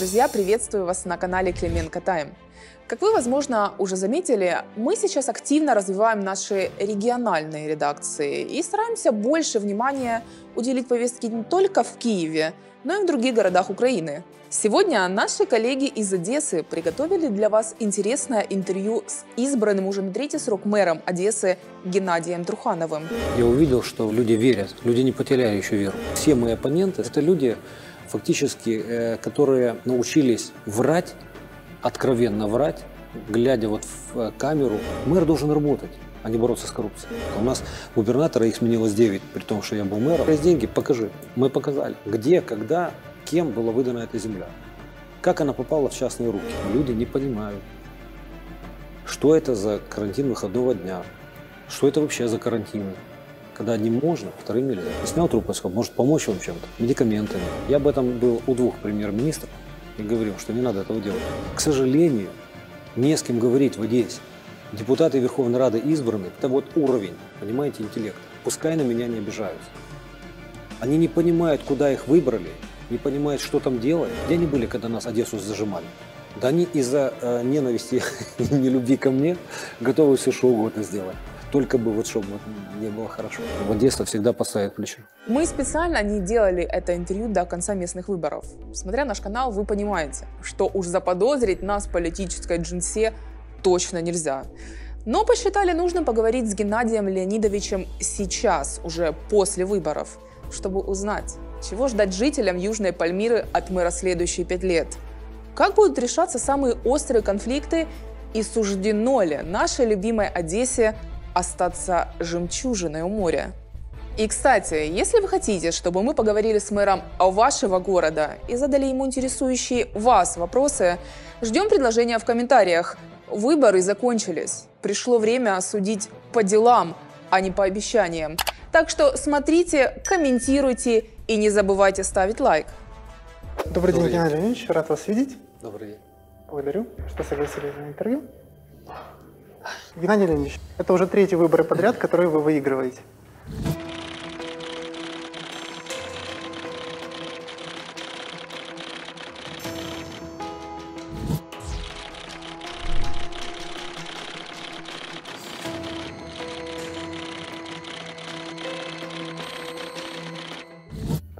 Друзья, приветствую вас на канале Клименко Тайм. Как вы, возможно, уже заметили, мы сейчас активно развиваем наши региональные редакции и стараемся больше внимания уделить повестке не только в Киеве, но и в других городах Украины. Сегодня наши коллеги из Одессы приготовили для вас интересное интервью с избранным уже на третий срок мэром Одессы Геннадием Трухановым. Я увидел, что люди верят, люди не потеряли еще веру. Все мои оппоненты – это люди, фактически, э, которые научились врать, откровенно врать, глядя вот в э, камеру. Мэр должен работать а не бороться с коррупцией. У нас губернатора их сменилось 9, при том, что я был мэром. Есть деньги, покажи. Мы показали, где, когда, кем была выдана эта земля. Как она попала в частные руки. Люди не понимают, что это за карантин выходного дня, что это вообще за карантин, когда одним можно, вторым нельзя. Я снял трубку и сказал, может помочь вам чем-то, медикаментами. Я об этом был у двух премьер-министров и говорил, что не надо этого делать. К сожалению, не с кем говорить в Одессе. Депутаты Верховной Рады избраны, это вот уровень, понимаете, интеллекта. Пускай на меня не обижаются. Они не понимают, куда их выбрали, не понимают, что там делать. Где они были, когда нас Одессу зажимали? Да они из-за э, ненависти и нелюбви ко мне готовы все что угодно сделать. Только бы вот чтобы вот не было хорошо. В Одесса всегда поставит плечо. Мы специально не делали это интервью до конца местных выборов. Смотря наш канал, вы понимаете, что уж заподозрить нас в политической джинсе точно нельзя. Но посчитали нужным поговорить с Геннадием Леонидовичем сейчас, уже после выборов, чтобы узнать, чего ждать жителям Южной Пальмиры от мэра следующие пять лет. Как будут решаться самые острые конфликты и суждено ли нашей любимой Одессе остаться жемчужиной у моря? И, кстати, если вы хотите, чтобы мы поговорили с мэром вашего города и задали ему интересующие вас вопросы, ждем предложения в комментариях – Выборы закончились. Пришло время осудить по делам, а не по обещаниям. Так что смотрите, комментируйте и не забывайте ставить лайк. Добрый, Добрый день, Геннадий Леонидович. Рад вас видеть. Добрый день. Благодарю, что согласились на интервью. Геннадий Леонидович, это уже третий выборы подряд, которые вы выигрываете.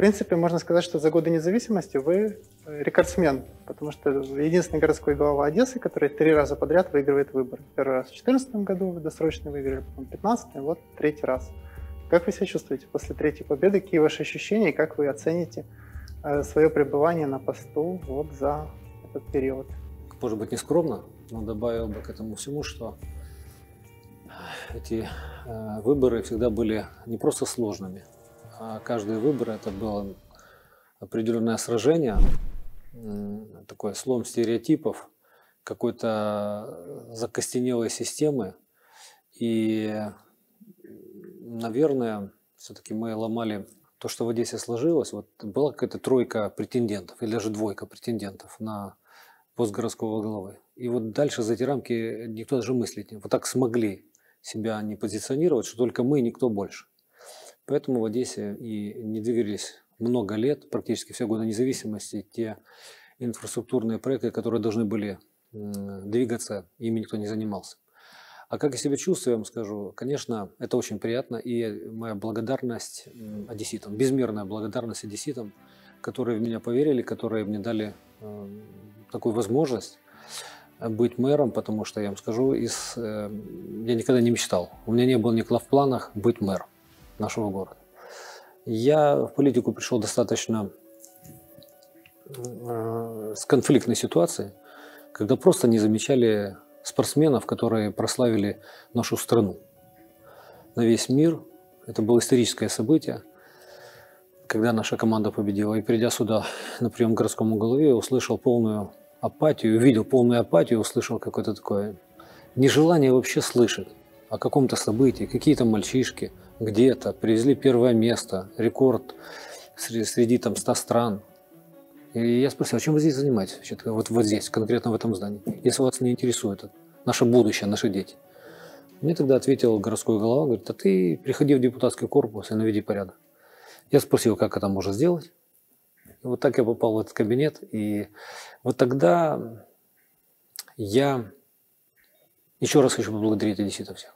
принципе, можно сказать, что за годы независимости вы рекордсмен, потому что единственный городской глава Одессы, который три раза подряд выигрывает выборы. Первый раз в 2014 году вы досрочно выиграли, потом в 2015, вот третий раз. Как вы себя чувствуете после третьей победы? Какие ваши ощущения и как вы оцените э, свое пребывание на посту вот за этот период? Может быть, не скромно, но добавил бы к этому всему, что эти э, выборы всегда были не просто сложными, а каждый выбор это было определенное сражение, такой слом стереотипов, какой-то закостенелой системы. И, наверное, все-таки мы ломали то, что в Одессе сложилось. Вот была какая-то тройка претендентов, или даже двойка претендентов на пост городского главы. И вот дальше за эти рамки никто даже мыслить не. Вот так смогли себя не позиционировать, что только мы и никто больше. Поэтому в Одессе и не двигались много лет, практически все годы независимости, те инфраструктурные проекты, которые должны были двигаться, ими никто не занимался. А как я себя чувствую, я вам скажу, конечно, это очень приятно, и моя благодарность одесситам, безмерная благодарность одесситам, которые в меня поверили, которые мне дали э, такую возможность быть мэром, потому что, я вам скажу, из, э, я никогда не мечтал. У меня не было никогда в планах быть мэром нашего города. Я в политику пришел достаточно э, с конфликтной ситуацией, когда просто не замечали спортсменов, которые прославили нашу страну на весь мир. Это было историческое событие, когда наша команда победила. И придя сюда на прием к городскому голове, услышал полную апатию, увидел полную апатию, услышал какое-то такое нежелание вообще слышать о каком-то событии, какие-то мальчишки – где-то, привезли первое место, рекорд среди, среди там 100 стран. И я спросил, а чем вы здесь занимаетесь? Вот, вот здесь, конкретно в этом здании. Если вас не интересует наше будущее, наши дети. Мне тогда ответил городской голова, говорит, а ты приходи в депутатский корпус и наведи порядок. Я спросил, как это можно сделать. И вот так я попал в этот кабинет. И вот тогда я еще раз хочу поблагодарить одесситов всех.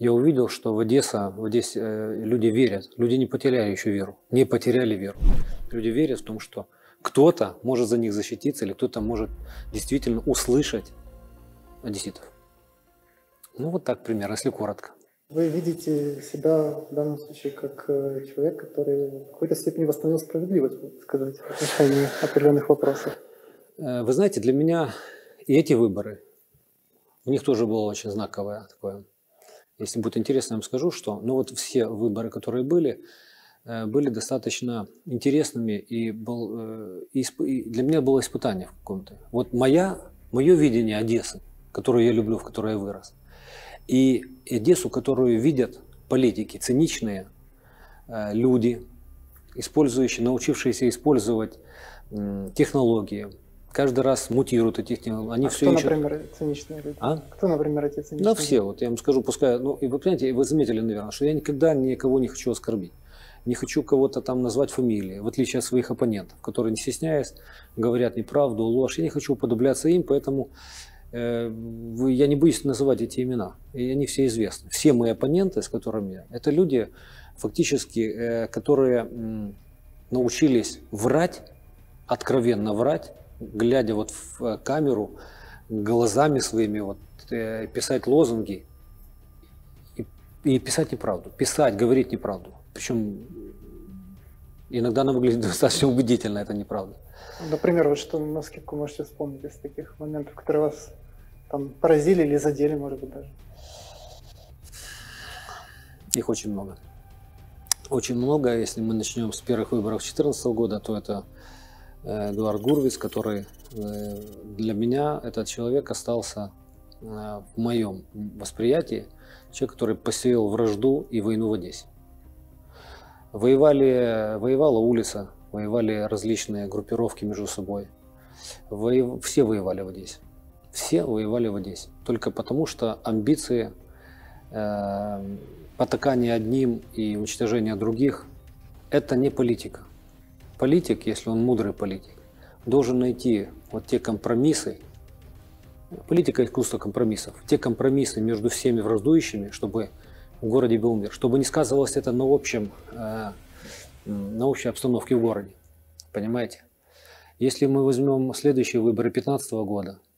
Я увидел, что в Одесса, в Одессе э, люди верят. Люди не потеряли еще веру. Не потеряли веру. Люди верят в том, что кто-то может за них защититься или кто-то может действительно услышать одесситов. Ну вот так примерно, если коротко. Вы видите себя в данном случае как э, человек, который в какой-то степени восстановил справедливость, можно сказать, в отношении определенных вопросов. Э, вы знаете, для меня и эти выборы, у них тоже было очень знаковое такое. Если будет интересно, я вам скажу, что ну вот все выборы, которые были, э, были достаточно интересными, и, был, и для меня было испытание в каком-то. Вот моя, мое видение Одессы, которую я люблю, в которой я вырос, и Одессу, которую видят политики, циничные э, люди, использующие, научившиеся использовать технологии, каждый раз мутируют эти технологии. Они а все кто, ищут... например, циничные люди? А? Кто, например, эти циничные Да, все. Вот я вам скажу, пускай... Ну, и вы понимаете, вы заметили, наверное, что я никогда никого не хочу оскорбить. Не хочу кого-то там назвать фамилией, в отличие от своих оппонентов, которые, не стесняясь, говорят неправду, ложь. Я не хочу уподобляться им, поэтому Э, я не боюсь называть эти имена, и они все известны. Все мои оппоненты, с которыми это люди, фактически, э, которые научились врать, откровенно врать, глядя вот в э, камеру, глазами своими вот, писать лозунги и, и писать неправду, писать, говорить неправду. Причем иногда она выглядит достаточно убедительно, это неправда. Например, вот что на скидку можете вспомнить из таких моментов, которые вас там поразили или задели, может быть, даже? Их очень много. Очень много. Если мы начнем с первых выборов 2014 года, то это э, Эдуард Гурвиц, который э, для меня этот человек остался э, в моем восприятии человек, который посеял вражду и войну в Одессе. Воевали, воевала улица, воевали различные группировки между собой. Воев... Все воевали в Одессе. Все воевали в Одессе. Только потому, что амбиции, э, потакание одним и уничтожение других – это не политика. Политик, если он мудрый политик, должен найти вот те компромиссы, политика – искусство компромиссов, те компромиссы между всеми враждующими, чтобы в городе был мир, чтобы не сказывалось это на общем, э, на общей обстановке в городе. Понимаете? Если мы возьмем следующие выборы 2015 года –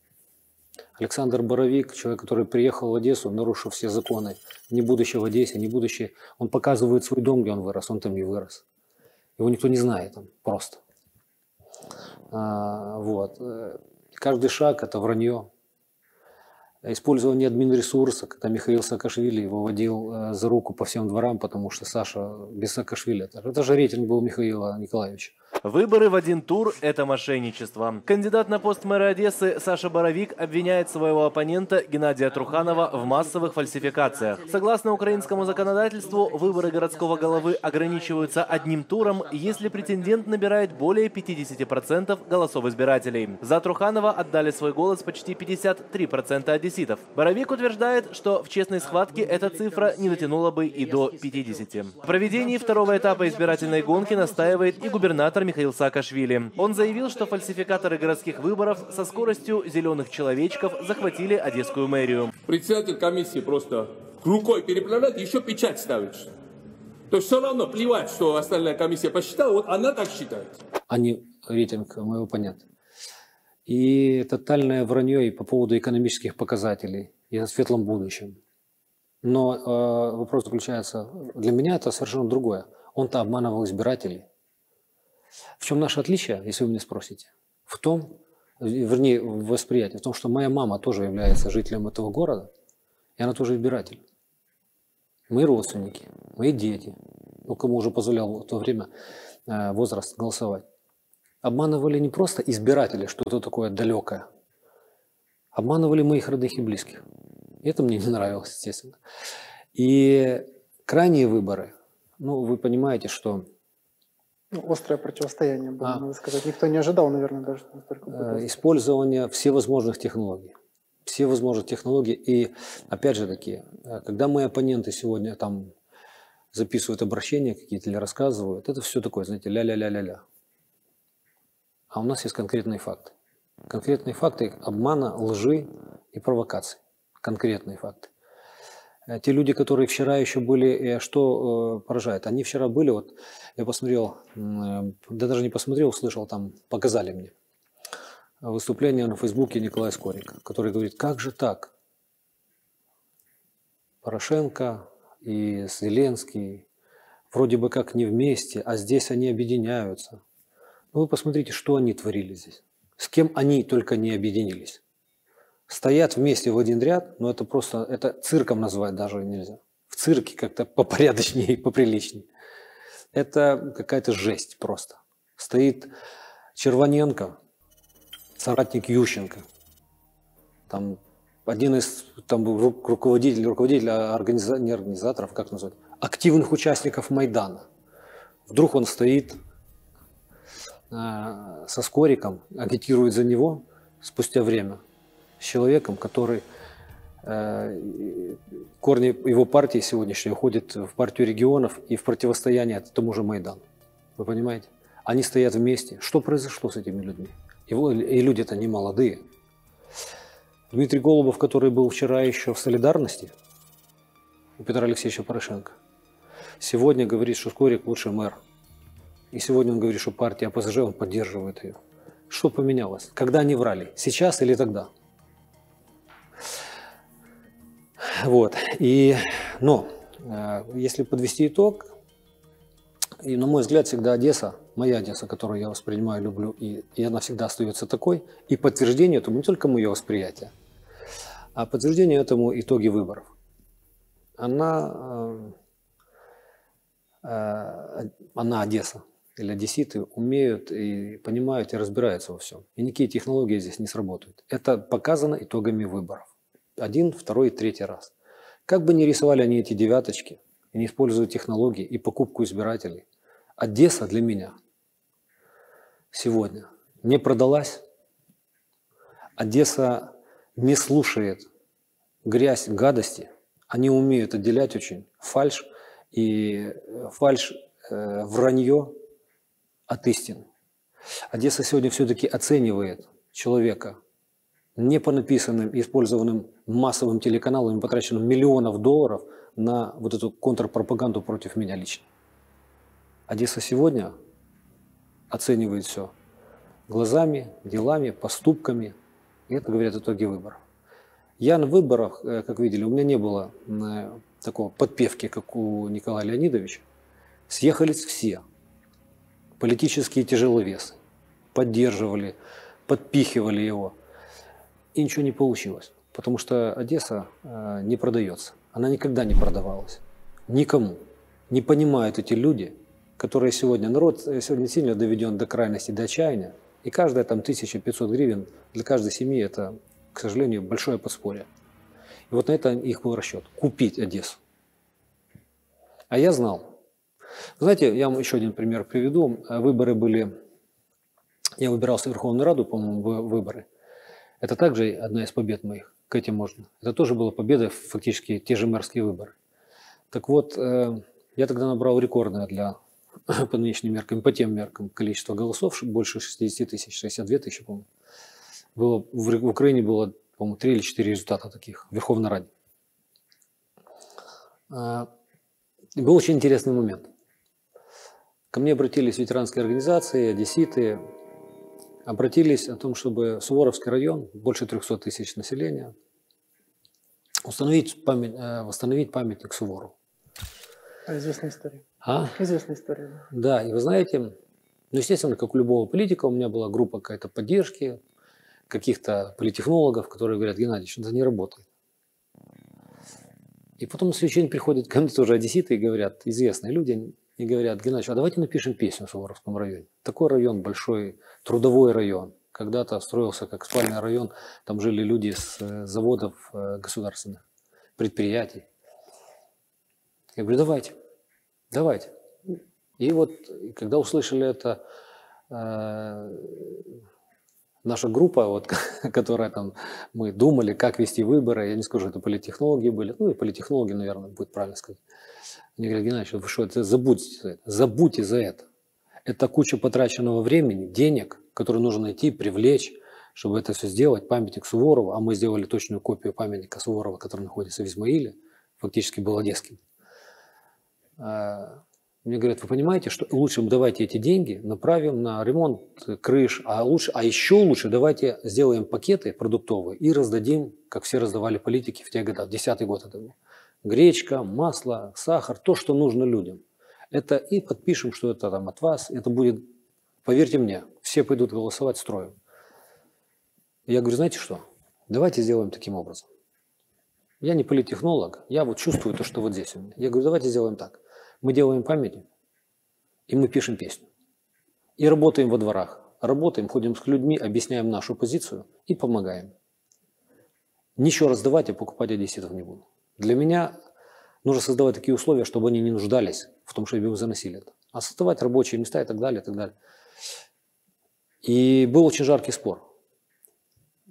Александр Боровик, человек, который приехал в Одессу, нарушив все законы, не будучи в Одессе, не будучи... Он показывает свой дом, где он вырос, он там не вырос. Его никто не знает там, просто. А, вот. Каждый шаг – это вранье. Использование админресурса, когда Михаил Саакашвили его водил э, за руку по всем дворам, потому что Саша без Саакашвили. Это же рейтинг был Михаила Николаевича. Выборы в один тур – это мошенничество. Кандидат на пост мэра Одессы Саша Боровик обвиняет своего оппонента Геннадия Труханова в массовых фальсификациях. Согласно украинскому законодательству, выборы городского головы ограничиваются одним туром, если претендент набирает более 50% голосов избирателей. За Труханова отдали свой голос почти 53% одесситов. Боровик утверждает, что в честной схватке эта цифра не дотянула бы и до 50. В проведении второго этапа избирательной гонки настаивает и губернатор Михаил Саакашвили. Он заявил, что фальсификаторы городских выборов со скоростью зеленых человечков захватили Одесскую мэрию. Председатель комиссии просто рукой переплавляет, еще печать ставит. То есть все равно плевать, что остальная комиссия посчитала, вот она так считает. Они рейтинг моего понятно. И тотальное вранье и по поводу экономических показателей и о светлом будущем. Но э, вопрос заключается, для меня это совершенно другое. Он-то обманывал избирателей. В чем наше отличие, если вы меня спросите? В том, вернее, в восприятии, в том, что моя мама тоже является жителем этого города, и она тоже избиратель. Мои родственники, мои дети, ну, кому уже позволял в то время э, возраст голосовать, обманывали не просто избиратели, что-то такое далекое, обманывали моих родных и близких. И это мне не нравилось, естественно. И крайние выборы, ну, вы понимаете, что ну, острое противостояние было, а. надо сказать. Никто не ожидал, наверное, даже настолько. Э, использование всевозможных технологий. Все технологий. И опять же таки, э, когда мои оппоненты сегодня там записывают обращения какие-то или рассказывают, это все такое, знаете, ля-ля-ля-ля-ля. а у нас есть конкретные факты. Конкретные факты обмана, лжи и провокаций. Конкретные факты. Э, те люди, которые вчера еще были, э, что э, поражает, они вчера были, вот я посмотрел, да даже не посмотрел, услышал, там показали мне выступление на Фейсбуке Николая Скорика, который говорит, как же так? Порошенко и Зеленский вроде бы как не вместе, а здесь они объединяются. Ну вы посмотрите, что они творили здесь. С кем они только не объединились стоят вместе в один ряд, но это просто, это цирком назвать даже нельзя. В цирке как-то попорядочнее и поприличнее. Это какая-то жесть просто. Стоит Червоненко, соратник Ющенко. Там один из там, руководителей, руководитель организа, не организаторов, как назвать, активных участников Майдана. Вдруг он стоит э, со Скориком, агитирует за него спустя время – с человеком, который э, корни его партии сегодняшней уходят в партию регионов и в противостояние тому же Майдану. Вы понимаете? Они стоят вместе. Что произошло с этими людьми? И люди-то не молодые. Дмитрий Голубов, который был вчера еще в солидарности у Петра Алексеевича Порошенко, сегодня говорит, что Скорик лучший мэр. И сегодня он говорит, что партия АПЗЖ, он поддерживает ее. Что поменялось? Когда они врали? Сейчас или тогда? Вот. И, но, э, если подвести итог, и, на мой взгляд, всегда Одесса, моя Одесса, которую я воспринимаю, люблю, и, и она всегда остается такой, и подтверждение этому не только мое восприятие, а подтверждение этому итоги выборов. Она, э, э, она Одесса, или одесситы умеют и понимают и разбираются во всем. И никакие технологии здесь не сработают. Это показано итогами выборов один, второй и третий раз. Как бы ни рисовали они эти девяточки, и не используют технологии и покупку избирателей, Одесса для меня сегодня не продалась. Одесса не слушает грязь, гадости. Они умеют отделять очень фальш и фальш, э, вранье от истины. Одесса сегодня все-таки оценивает человека не по написанным и использованным массовым телеканалами потрачено миллионов долларов на вот эту контрпропаганду против меня лично. Одесса сегодня оценивает все глазами, делами, поступками. И это говорят итоги выборов. Я на выборах, э, как видели, у меня не было э, такого подпевки, как у Николая Леонидовича. Съехались все. Политические тяжеловесы. Поддерживали, подпихивали его. И ничего не получилось. Потому что Одесса э, не продается. Она никогда не продавалась. Никому. Не понимают эти люди, которые сегодня, народ э, сегодня сильно доведен до крайности, до отчаяния. И каждая там 1500 гривен для каждой семьи это, к сожалению, большое подспорье. И вот на это их был расчет. Купить Одессу. А я знал. Знаете, я вам еще один пример приведу. Выборы были... Я выбирался в Верховную Раду, по-моему, выборы. Это также одна из побед моих, к этим можно. Это тоже была победа, фактически те же мэрские выборы. Так вот, э, я тогда набрал рекордное для по нынешним меркам, по тем меркам количество голосов, больше 60 тысяч, 62 тысячи, по-моему. Было, в Украине было, по-моему, 3 или 4 результата таких в Верховной Раде. А, был очень интересный момент. Ко мне обратились ветеранские организации, одесситы, обратились о том, чтобы Суворовский район, больше 300 тысяч населения, установить память, э, восстановить памятник Суворову. А известная история. А? Известная история. Да, и вы знаете, ну, естественно, как у любого политика, у меня была группа какая-то поддержки, каких-то политехнологов, которые говорят, Геннадий, что это не работает. И потом на следующий день приходят ко мне тоже одесситы и говорят, известные люди, и говорят, Геннадий, а давайте напишем песню в Суворовском районе. Такой район большой, трудовой район. Когда-то строился как спальный район, там жили люди с э, заводов э, государственных, предприятий. Я говорю, давайте, давайте. И вот, когда услышали это, э, наша группа, вот, которая там, мы думали, как вести выборы, я не скажу, это политтехнологи были, ну и политтехнологи, наверное, будет правильно сказать. Они говорят, Геннадьевич, вы что, это забудьте за это, забудьте за это. Это куча потраченного времени, денег, которые нужно найти, привлечь, чтобы это все сделать. Памятник Суворова, а мы сделали точную копию памятника Суворова, который находится в Измаиле, фактически был одесским. Мне говорят, вы понимаете, что лучше давайте эти деньги направим на ремонт крыш, а, лучше, а еще лучше давайте сделаем пакеты продуктовые и раздадим, как все раздавали политики в те годы, десятый год это был. Гречка, масло, сахар, то, что нужно людям. Это и подпишем, что это там от вас, это будет, поверьте мне, все пойдут голосовать строем. Я говорю, знаете что, давайте сделаем таким образом. Я не политтехнолог, я вот чувствую то, что вот здесь у меня. Я говорю, давайте сделаем так. Мы делаем памятник, и мы пишем песню. И работаем во дворах. Работаем, ходим с людьми, объясняем нашу позицию и помогаем. Ничего раздавать и покупать одесситов не буду. Для меня нужно создавать такие условия, чтобы они не нуждались в том, чтобы им заносили это. А создавать рабочие места и так далее, и так далее. И был очень жаркий спор.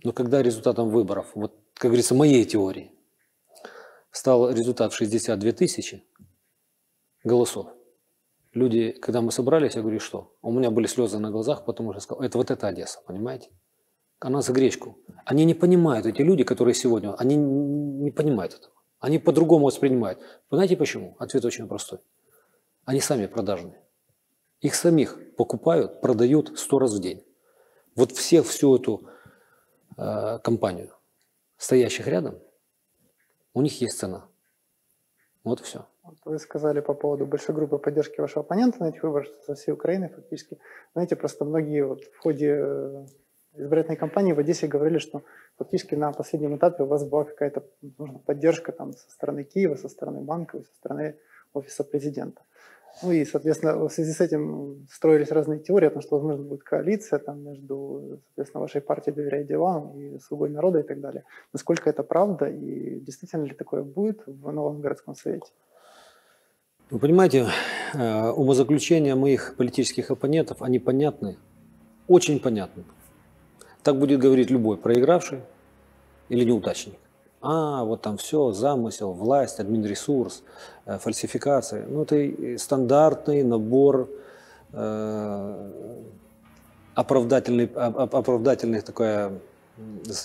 Но когда результатом выборов, вот, как говорится, моей теории, стал результат в 62 тысячи, голосов. Люди, когда мы собрались, я говорю, что? У меня были слезы на глазах, потому что я сказал, это вот эта Одесса, понимаете? Она за гречку. Они не понимают, эти люди, которые сегодня, они не понимают этого. Они по-другому воспринимают. Вы знаете почему? Ответ очень простой. Они сами продажные. Их самих покупают, продают сто раз в день. Вот всех, всю эту э, компанию, стоящих рядом, у них есть цена. Вот и все. Вы сказали по поводу большой группы поддержки вашего оппонента на этих выборах со всей Украины фактически. Знаете, просто многие вот в ходе э, избирательной кампании в Одессе говорили, что фактически на последнем этапе у вас была какая-то поддержка там со стороны Киева, со стороны банка, со стороны офиса президента. Ну и, соответственно, в связи с этим строились разные теории о том, что, возможно, будет коалиция там, между, соответственно, вашей партией «Доверяй делам» и «Слугой народа» и так далее. Насколько это правда и действительно ли такое будет в новом городском совете? Вы понимаете, э, умозаключения моих политических оппонентов, они понятны, очень понятны. Так будет говорить любой проигравший или неудачник. А, вот там все, замысел, власть, админресурс, э, фальсификация. Ну, это стандартный набор э, оправдательный, оправдательных такая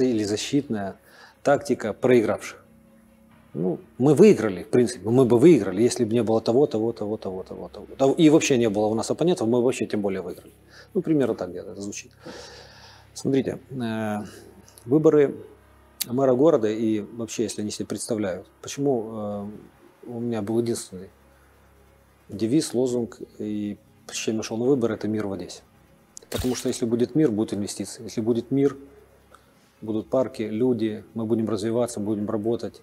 или защитная тактика проигравших. Ну, мы выиграли, в принципе, мы бы выиграли, если бы не было того, того, того, того, того, того. И вообще не было у нас оппонентов, мы вообще тем более выиграли. Ну, примерно так где-то это звучит. Смотрите, э, выборы мэра города и вообще, если они себе представляют, почему э, у меня был единственный девиз, лозунг, и с чем я шел на выборы, это мир в Одессе. Потому что если будет мир, будут инвестиции. Если будет мир, будут парки, люди, мы будем развиваться, будем работать.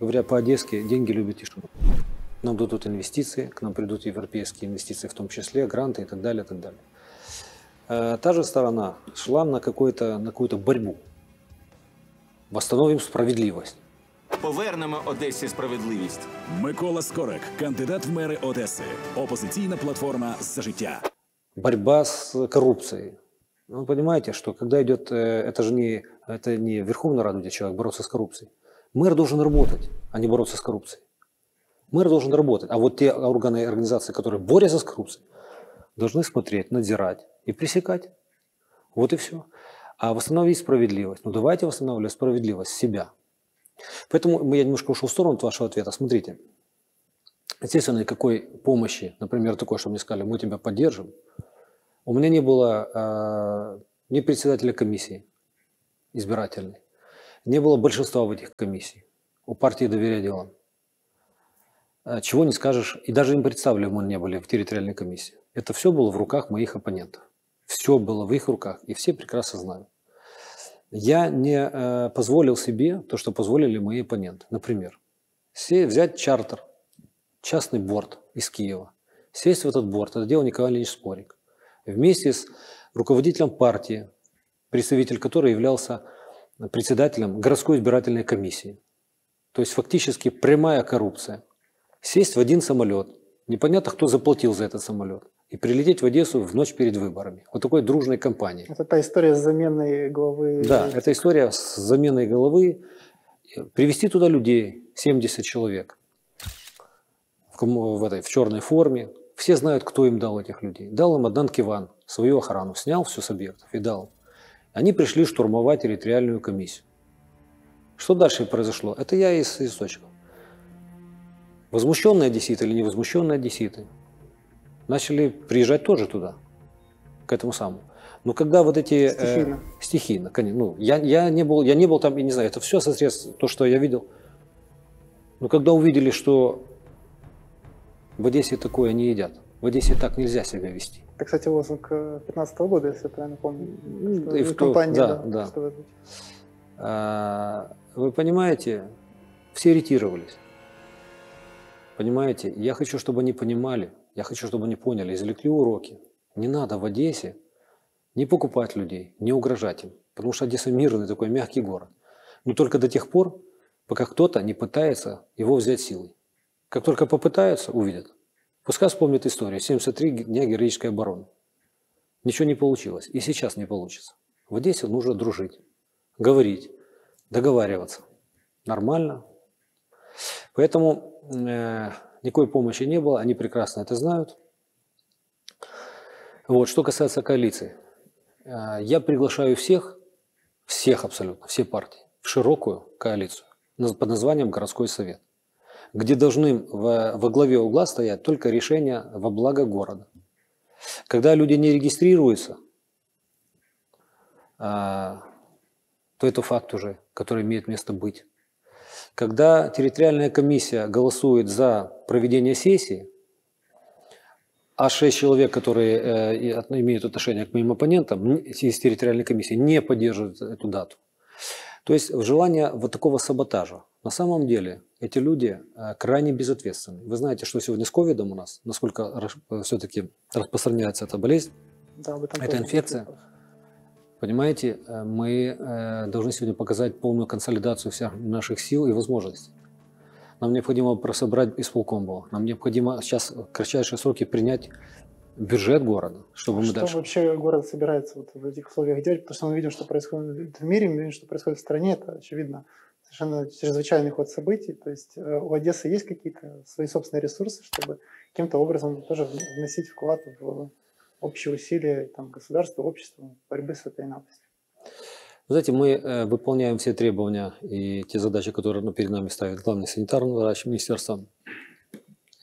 Говоря по-одесски, деньги любят тишину. Нам дадут инвестиции, к нам придут европейские инвестиции, в том числе гранты и так далее, и так далее. Э, та же сторона шла на, какую-то, на какую-то борьбу. Восстановим справедливость. Повернемо Одесі справедливість. Микола Скорик, кандидат в мери Одеси. Опозиційна платформа за життя. Борьба с коррупцией. Ну, вы понимаете, что когда идет, э, это же не, это не Верховная Рада, где человек бороться с коррупцией. Мэр должен работать, а не бороться с коррупцией. Мэр должен работать. А вот те органы и организации, которые борются с коррупцией, должны смотреть, надзирать и пресекать. Вот и все. А восстановить справедливость. Ну давайте восстанавливать справедливость себя. Поэтому я немножко ушел в сторону от вашего ответа. Смотрите, естественно, никакой помощи, например, такой, что мне сказали, мы тебя поддержим, у меня не было э, ни председателя комиссии избирательной, не было большинства в этих комиссиях. У партии доверия делам. А, чего не скажешь, и даже им представили мы не были в территориальной комиссии. Это все было в руках моих оппонентов. Все было в их руках, и все прекрасно знают. Я не э, позволил себе то, что позволили мои оппоненты. Например, взять чартер, частный борт из Киева, сесть в этот борт, это делал Николай Ильич Спорик, вместе с руководителем партии, представитель которой являлся председателем городской избирательной комиссии. То есть фактически прямая коррупция. Сесть в один самолет, непонятно, кто заплатил за этот самолет, и прилететь в Одессу в ночь перед выборами. Вот такой дружной компании. Это та история с заменой главы. Да, это история с заменой головы. Привести туда людей, 70 человек, в, в, этой, в черной форме, Все знают, кто им дал этих людей. Дал им Адnan Киван, свою охрану, снял все с объектов и дал. Они пришли штурмовать территориальную комиссию. Что дальше произошло? Это я из источников. Возмущенные одесситы или невозмущенные одесситы начали приезжать тоже туда, к этому самому. Но когда вот эти... э, Стихийно. стихийно, конечно. Ну, я, я, не был, я не был там, я не знаю, это все со средств, то, что я видел. Но когда увидели, что в Одессе такое не едят, в Одессе так нельзя себя вести. Это, кстати, лозунг 2015 года, если я правильно помню. Что и в компания, да, да. что вы- А, Вы понимаете, все ретировались. Понимаете, я хочу, чтобы они понимали, я хочу, чтобы они поняли, извлекли уроки. Не надо в Одессе не покупать людей, не угрожать им, потому что Одесса мирный такой мягкий город. Но только до тех пор, пока кто-то не пытается его взять силой. Как только попытаются, увидят. Пускай вспомнят историю. 73 дня героической обороны. Ничего не получилось. И сейчас не получится. В Одессе нужно дружить, говорить, договариваться. Нормально. Поэтому э, никакой помощи не было. Они прекрасно это знают. Вот, что касается коалиции. Э, я приглашаю всех, всех абсолютно, все партии, в широкую коалицию под названием «Городской совет», где должны во, во главе угла стоять только решения во благо города. Когда люди не регистрируются, а, то это факт уже, который имеет место быть. Когда территориальная комиссия голосует за проведение сессии, а шесть человек, которые э, имеют отношение к моим оппонентам, из территориальной комиссии не поддерживают эту дату. То есть желание вот такого саботажа. На самом деле эти люди э, крайне безответственны. Вы знаете, что сегодня с ковидом у нас, насколько все-таки распространяется эта болезнь, Да, тоже инфекция? Понимаете, э, мы э, должны сегодня показать полную консолидацию всех наших сил и возможностей. Нам необходимо прособрать исполком было. Нам необходимо сейчас в кратчайшие сроки принять бюджет города, чтобы мы Что дальше... вообще город собирается вот в этих условиях делать? Потому что мы видим, что происходит в мире, мы видим, что происходит в стране. Это, очевидно, совершенно чрезвычайный ход событий. То есть э, у Одессы есть какие-то свои собственные ресурсы, чтобы каким-то образом тоже вносить вклад в общие усилия там, государства, общества борьбы с этой напастью. Знаете, мы э, выполняем все требования и те задачи, которые ну, перед нами ставит главный санитарный врач Министерства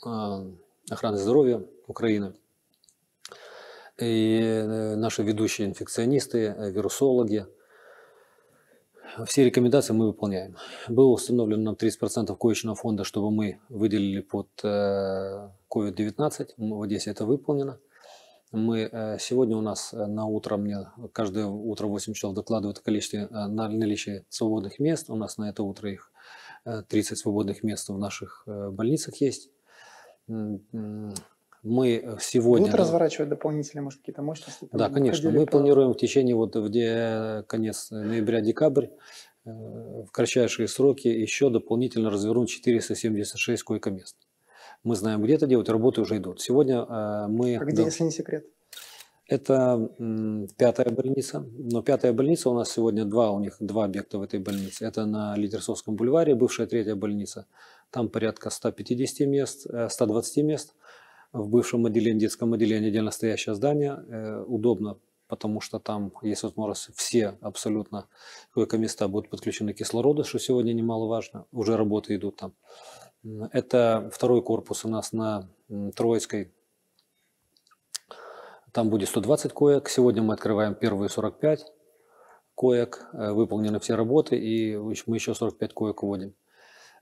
э, охраны здоровья Украины. И наши ведущие инфекционисты, вирусологи. Все рекомендации мы выполняем. Было установлено нам 30% коечного фонда, чтобы мы выделили под э, COVID-19. В Одессе это выполнено. Мы э, сегодня у нас э, на утро мне каждое утро в 8 часов докладывают о количестве э, на- наличии свободных мест. У нас на это утро их э, 30 свободных мест в наших э, больницах есть. Мы сегодня... Будут разворачивать дополнительные, может, какие-то мощности? Да, конечно. Мы по- планируем в течение вот где конец ноября-декабрь э, в кратчайшие сроки еще дополнительно развернуть 476 койко-мест. Мы знаем, где это делать, работы уже идут. Сегодня э, мы... А где, да, если не секрет? это пятая больница. Но пятая больница у нас сегодня два, у них два объекта в этой больнице. Это на Литерсовском бульваре, бывшая третья больница. Там порядка 150 мест, э, 120 мест. В бывшем отделении, детском отделении отдельно стоящее здание. Э, Удобно, потому что там есть возможность все абсолютно койко-места будут подключены к кислороду, что сегодня немаловажно. Уже работы идут там. Это второй корпус у нас на Троицкой там будет 120 коек. Сегодня мы открываем первые 45 коек. Э, Выполнены все работы, и мы еще 45 коек вводим.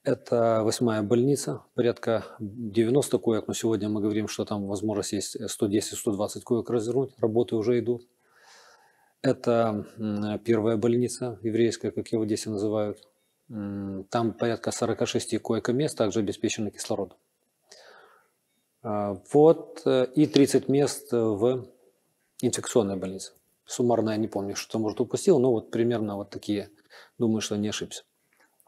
Это восьмая больница, порядка 90 коек, но сегодня мы говорим, что там возможность есть 110-120 коек развернуть, работы уже идут. Это первая больница, еврейская, как ее в Одессе называют. Там порядка 46 коек-мест, также обеспечены кислородом. А, Вот, э, и 30 мест э, в инфекционной больнице. Суммарно я не помню, что может упустил, но вот примерно вот такие. Думаю, что не ошибся.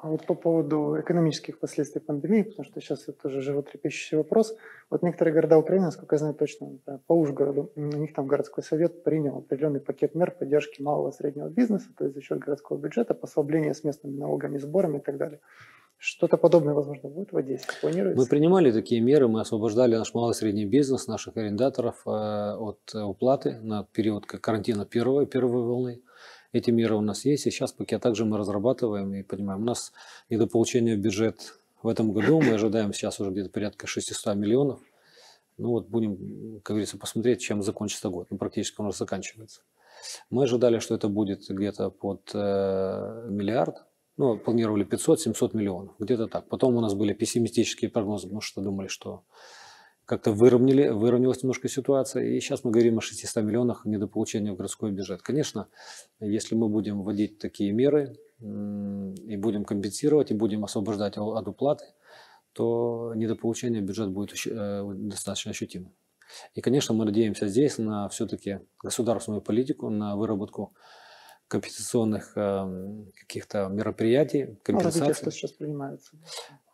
А вот по поводу экономических последствий пандемии, потому что сейчас это тоже животрепещущий вопрос. Вот некоторые города Украины, насколько я знаю точно, по Ужгороду, у них там городской совет принял определенный пакет мер поддержки малого и среднего бизнеса, то есть за счет городского бюджета, послабления с местными налогами, сборами и так далее. Что-то подобное, возможно, будет в Одессе? Планируется? Мы принимали такие меры, мы освобождали наш малый и средний бизнес, наших арендаторов э, от уплаты на период карантина первой, первой волны. Эти меры у нас есть, и сейчас пакет также мы разрабатываем и понимаем. У нас недополучение бюджет в этом году, мы ожидаем сейчас уже где-то порядка 600 миллионов. Ну вот будем, как говорится, посмотреть, чем закончится год. Ну, практически он уже заканчивается. Мы ожидали, что это будет где-то под э, миллиард. Ну, планировали 500-700 миллионов, где-то так. Потом у нас были пессимистические прогнозы, потому что думали, что как-то выровняли, выровнялась немножко ситуация. И сейчас мы говорим о 600 миллионах недополучения в городской бюджет. Конечно, если мы будем вводить такие меры и будем компенсировать, и будем освобождать от уплаты, то недополучение в бюджет будет э, достаточно ощутимым. И, конечно, мы надеемся здесь на все-таки государственную политику, на выработку компенсационных э, каких-то мероприятий, Ну, компенсаций. что сейчас принимается.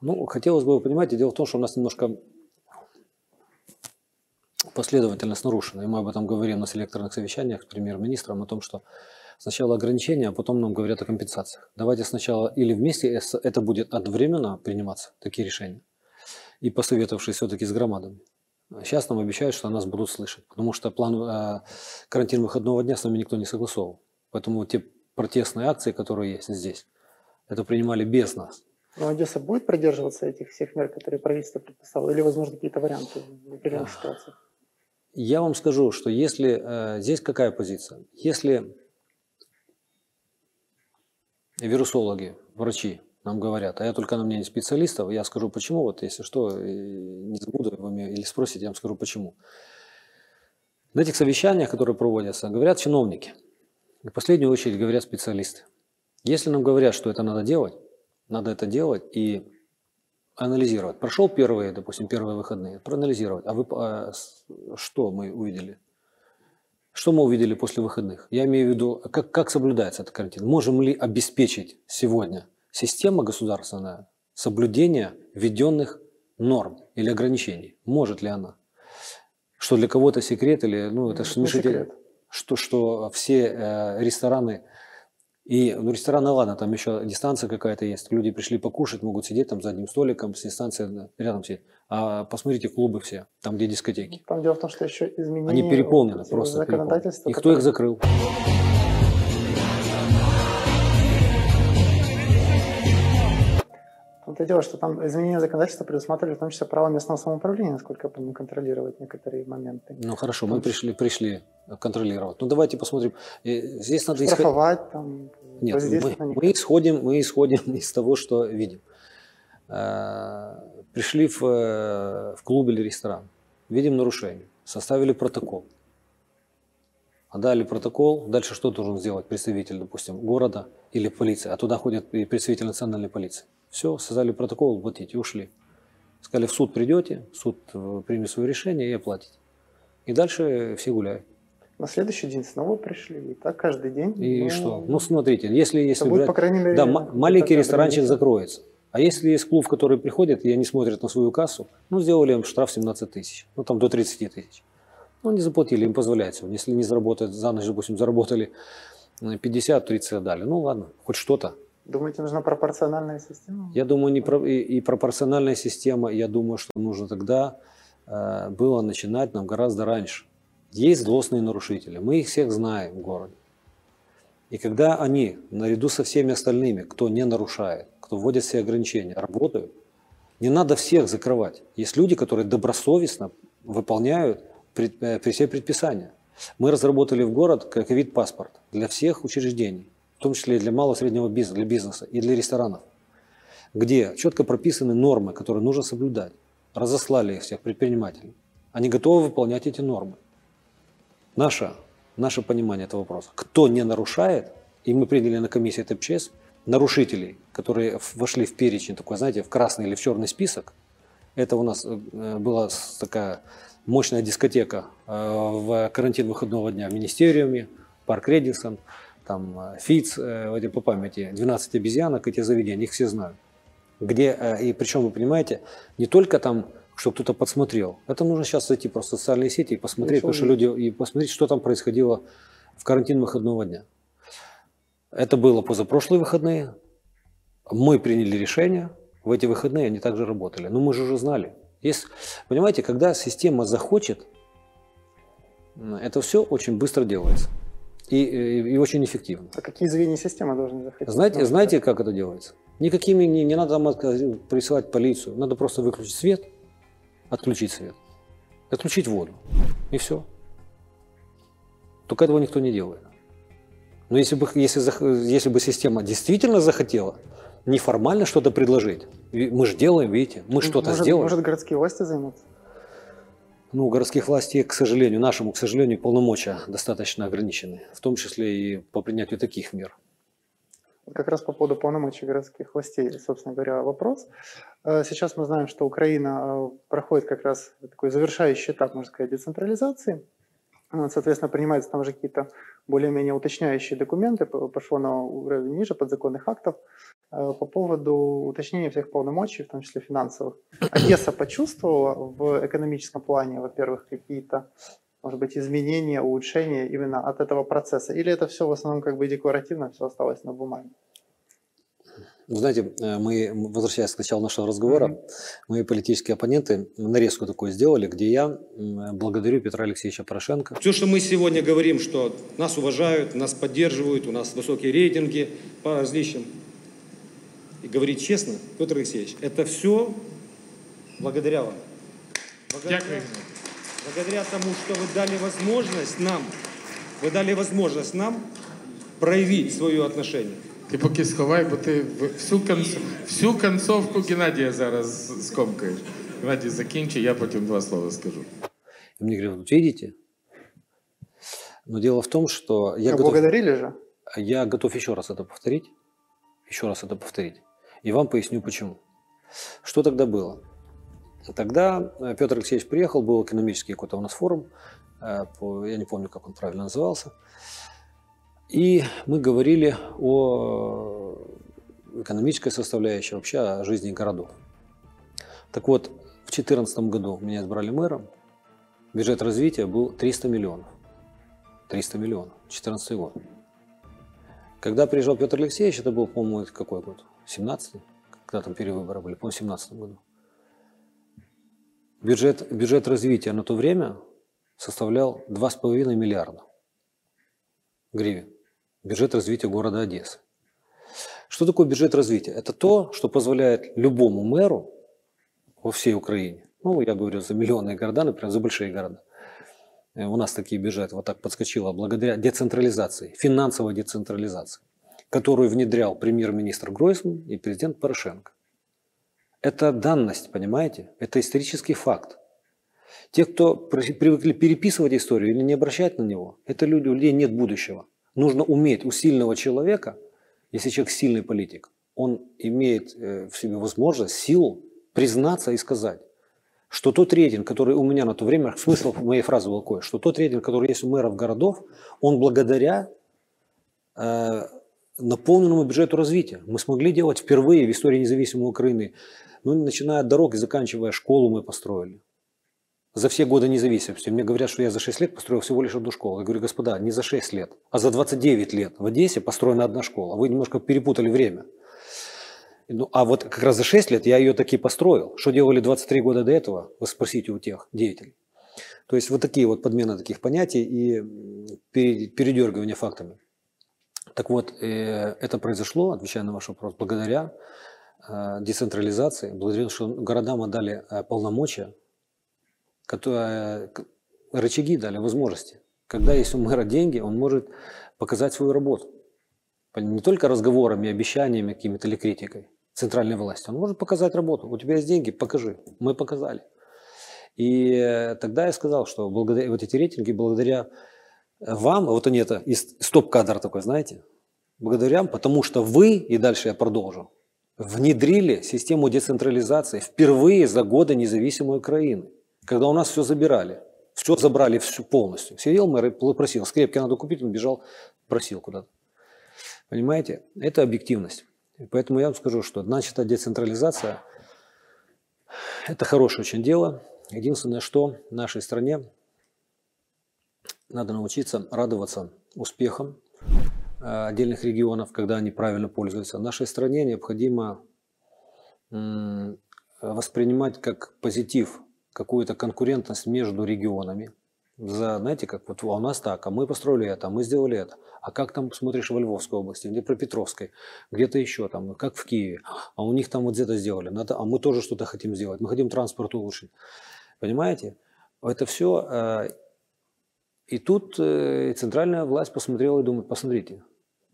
Ну, хотелось бы, вы понимаете, дело в том, что у нас немножко последовательность нарушена. И мы об этом говорим на селекторных совещаниях с премьер-министром, о том, что сначала ограничения, а потом нам говорят о компенсациях. Давайте сначала или вместе э, это будет одновременно приниматься, такие решения, и посоветовавшись все-таки с громадами. Сейчас нам обещают, что нас будут слышать, потому что план э, карантин выходного дня с нами никто не согласовывал. Поэтому те протестные акции, которые есть здесь, это принимали без нас. Но Одесса будет придерживаться этих всех мер, которые правительство предписало, или, возможно, какие-то варианты в определенных ситуациях? Я вам скажу, что если э, здесь какая позиция? Если вирусологи, врачи нам говорят, а я только на мнение специалистов, я скажу почему, вот если что, не забуду вы или спросите, я вам скажу почему. На этих совещаниях, которые проводятся, говорят чиновники, и в последнюю очередь говорят специалисты. Если нам говорят, что это надо делать, надо это делать и анализировать. Прошел первые, допустим, первые выходные, проанализировать. А вы а, что мы увидели? Что мы увидели после выходных? Я имею в виду, как, как соблюдается этот карантин. Можем ли обеспечить сегодня система государственная соблюдение введенных норм или ограничений? Может ли она? Что для кого-то секрет или, ну, это же секрет. Что, что все э, рестораны и ну, рестораны, ладно, там еще дистанция какая-то есть. Люди пришли покушать, могут сидеть там за одним столиком, с дистанцией рядом сидеть. А посмотрите клубы все, там где дискотеки. Там дело в том, что еще изменения... Они переполнены, просто законодательство. переполнены. И кто их закрыл? Том-то и дело, что там изменения законодательства предусматривали в том числе право местного самоуправления, насколько я помню, контролировать некоторые моменты. Ну хорошо, мы пришли, пришли контролировать. Ну давайте посмотрим. Здесь надо Штрафовать там. Нет, мы, мы, исходим, мы исходим из того, что видим. Пришли в, в клуб или ресторан, видим нарушение, составили протокол. Отдали протокол, дальше что должен сделать представитель, допустим, города или полиции, а туда ходит и представитель национальной полиции. Все, создали протокол, платите, ушли. Сказали, в суд придете, суд э, примет свое решение и оплатите. И дальше все гуляют. На следующий день снова пришли, и так каждый день. И ну, что? Ну, смотрите, если... если будет, брать, по крайней мере, да, маленький ресторанчик закроется. А если есть клуб, который приходят, и они смотрят на свою кассу, ну, сделали им штраф 17 тысяч, ну, там до 30 тысяч. Ну, не заплатили, им позволяется. Если не заработают, за ночь, допустим, заработали 50-30 отдали. Ну, ладно, хоть что-то. Думаете, нужна пропорциональная система? Я думаю, не про, и, и пропорциональная система, я думаю, что нужно тогда э, было начинать нам гораздо раньше. Есть злостные нарушители, мы их всех знаем в городе. И когда они, наряду со всеми остальными, кто не нарушает, кто вводит все ограничения, работают, не надо всех закрывать. Есть люди, которые добросовестно выполняют пред, э, все предписания. Мы разработали в город как вид паспорт для всех учреждений в том числе для малого и среднего бизнеса, для бизнеса и для ресторанов, где четко прописаны нормы, которые нужно соблюдать. Разослали их всех предпринимателей. Они готовы выполнять эти нормы. Наше, наше понимание этого вопроса. Кто не нарушает, и мы приняли на комиссии ТПЧС, нарушителей, которые вошли в перечень такой, знаете, в красный или в черный список, это у нас э, была такая мощная дискотека в карантин выходного дня в министериуме, парк Редисон там э, ФИЦ, э, по памяти, 12 обезьянок, эти заведения, их все знают. Где, э, и причем, вы понимаете, не только там, что кто-то подсмотрел. Это нужно сейчас зайти просто в социальные сети и посмотреть, потому что люди, и посмотреть, что там происходило в карантин выходного дня. Это было позапрошлые выходные. Мы приняли решение В эти выходные они также работали. Но мы же уже знали. Есть, понимаете, когда система захочет, это все очень быстро делается. И, и, и очень эффективно. А какие звенья системы должны захотеть? Знаете, Ну, знаете, как это делается? Никакими не, не надо там присылать полицию. Надо просто выключить свет, отключить свет, отключить воду. И все. Только этого никто не делает. Но если бы, если, если бы система действительно захотела неформально что-то предложить, мы же делаем, видите, мы что-то сделаем. Может, городские власти займутся? Ну, городских властей, к сожалению, нашему, к сожалению, полномочия достаточно ограничены, в том числе и по принятию таких мер. Как раз по поводу полномочий городских властей, собственно говоря, вопрос. Э, Сейчас мы знаем, что Украина э, проходит как раз такой завершающий этап, можно сказать, децентрализации. Соответственно, принимаются там уже какие-то более-менее уточняющие документы, пошло на уровень ниже подзаконных актов по поводу уточнения всех полномочий, в том числе финансовых. Одесса почувствовала в экономическом плане, во-первых, какие-то, может быть, изменения, улучшения именно от этого процесса? Или это все в основном как бы декларативно, все осталось на бумаге? Вы знаете, э, мы, возвращаясь к началу нашего разговора, мои политические оппоненты нарезку такую сделали, где я благодарю Петра Алексеевича Порошенко. Все, что мы сегодня говорим, что нас уважают, нас поддерживают, у нас высокие рейтинги по различным И говорить честно, Петр Алексеевич, это все благодаря вам. Благодаря, благодаря тому, что вы дали возможность нам, вы дали возможность нам проявить свое отношение. Ти поки сховай, бо ти в- всю, конц... всю концовку Геннадія зараз скомкаєш. Геннадій, закінчи, я потім два слова скажу. И мне говорят, вот видите? Но дело в том, что я А готов, Благодарили же? я готов еще раз это повторить. Еще раз это повторить. И вам поясню почему. Что тогда было? Тогда э, Петр Алексеевич приехал, был экономический какой-то у нас форум, э, я не помню, как он правильно назывался. И мы говорили о экономической составляющей, вообще о жизни городов. Так вот, в 2014 году меня избрали мэром, бюджет развития был 300 миллионов. 300 миллионов, 2014 год. Когда приезжал Петр Алексеевич, это был, по-моему, какой год? 17 Когда там перевыборы были, в 17 году. Бюджет, бюджет развития на то время составлял 2,5 миллиарда гривен. Бюджет развития города Одессы. Что такое бюджет развития? Это то, что позволяет любому мэру во всей Украине, ну, я говорю за миллионные города, например, за большие города, Э, у нас такие бюджеты вот так подскочило благодаря децентрализации, финансовой децентрализации, которую внедрял премьер-министр Гройсман и президент Порошенко. Это данность, понимаете? Это исторический факт. Те, кто при- привыкли переписывать историю или не обращать на него, это люди, у людей нет будущего. Нужно уметь у сильного человека, если человек сильный политик, он имеет э, в себе возможность, силу признаться и сказать, что тот рейтинг, который у меня на то время, смысл моей фразы был такой, что тот рейтинг, который есть у мэров городов, он благодаря э, наполненному бюджету развития. Мы смогли делать впервые в истории независимой Украины, ну, начиная от дорог и заканчивая школу мы построили. За все годы независимости. Мне говорят, что я за 6 лет построил всего лишь одну школу. Я говорю, господа, не за 6 лет, а за 29 лет в Одессе построена одна школа. Вы немножко перепутали время. Ну, а вот как раз за 6 лет я ее таки построил. Что делали 23 года до этого, вы спросите у тех деятелей. То есть вот такие вот подмены таких понятий и передергивание фактами. Так вот, э, это произошло, отвечая на ваш вопрос, благодаря э, децентрализации, благодаря тому, что городам отдали э, полномочия, которые, рычаги дали, возможности. Когда есть у мэра деньги, он может показать свою работу. Не только разговорами, обещаниями какими-то или критикой центральной власти. Он может показать работу. У тебя есть деньги, покажи. Мы показали. И тогда я сказал, что благодаря вот эти рейтинги, благодаря вам, вот они это, стоп-кадр такой, знаете, благодаря потому что вы, и дальше я продолжу, внедрили систему децентрализации впервые за годы независимой Украины, когда у нас все забирали, все забрали всю полностью. Сидел мэр и просил, скрепки надо купить, он бежал, просил куда-то. Понимаете, это объективность. И поэтому я вам скажу, что начата децентрализация – это хорошее очень дело. Единственное, что нашей стране надо научиться радоваться успехам отдельных регионов, когда они правильно пользуются. В нашей стране необходимо воспринимать как позитив какую-то конкурентность между регионами. За, знаете, как вот а у нас так, а мы построили это, а мы сделали это. А как там смотришь во Львовской области, где Пропетровской, где-то еще там, как в Киеве, а у них там вот это сделали, надо, а мы тоже что-то хотим сделать, мы хотим транспорт улучшить. Понимаете? Это все. И тут э, центральная власть посмотрела и думает, посмотрите,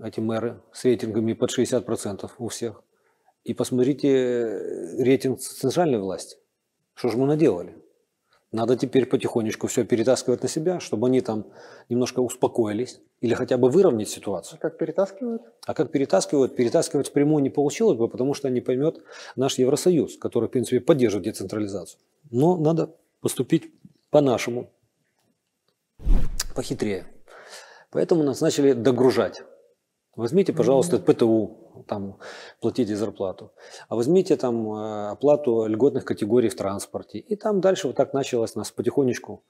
эти мэры с рейтингами под 60% у всех. И посмотрите э, рейтинг центральной власти. Что же мы наделали? Надо теперь потихонечку все перетаскивать на себя, чтобы они там немножко успокоились или хотя бы выровнять ситуацию. А как перетаскивают? А как перетаскивают? Перетаскивать впрямую не получилось бы, потому что не поймет наш Евросоюз, который, в принципе, поддерживает децентрализацию. Но надо поступить по-нашему, похитрее. Поэтому нас начали догружать. Возьмите, пожалуйста, ПТУ, там платите зарплату. А возьмите там э, оплату льготных категорий в транспорте. И там дальше вот так началось нас потихонечку.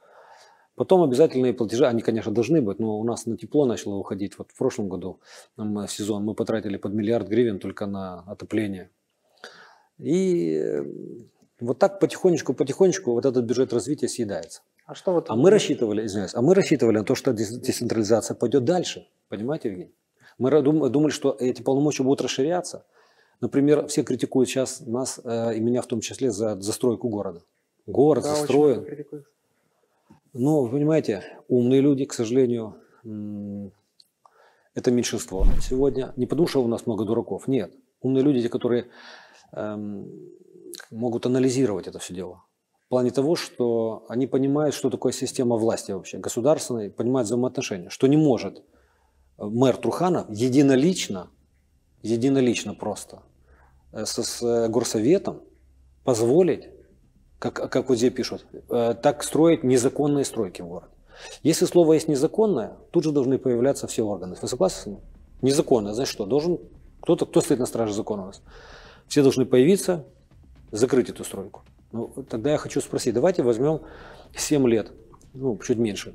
Потом обязательные платежи, они, конечно, должны быть, но у нас на тепло начало уходить. Вот в прошлом году в сезон мы потратили под миллиард гривен только на отопление. И э, вот так потихонечку, потихонечку вот этот бюджет развития съедается. А что вот? А мы рассчитывали, извиняюсь, а мы рассчитывали на то, что децентрализация пойдет дальше. Понимаете, Евгений? Мы думали, что эти полномочия будут расширяться. Например, все критикуют сейчас нас э, и меня в том числе за застройку города. Город да, застроен. Но, вы понимаете, умные люди, к сожалению, это меньшинство сегодня. Не потому, что у нас много дураков, нет. Умные люди, те, которые эм, могут анализировать это все дело. В плане того, что они понимают, что такое система власти вообще, государственной, понимают взаимоотношения, что не может мэр Труханов единолично, единолично просто э, с, с э, горсоветом позволить, как, как вот здесь пишут, э, так строить незаконные стройки в городе. Если слово есть незаконное, тут же должны появляться все органы. Вы согласны? Незаконное, значит что? Должен кто-то, кто стоит на страже закона у нас? Все должны появиться, закрыть эту стройку. Ну, тогда я хочу спросить, давайте возьмем 7 лет, ну, чуть меньше,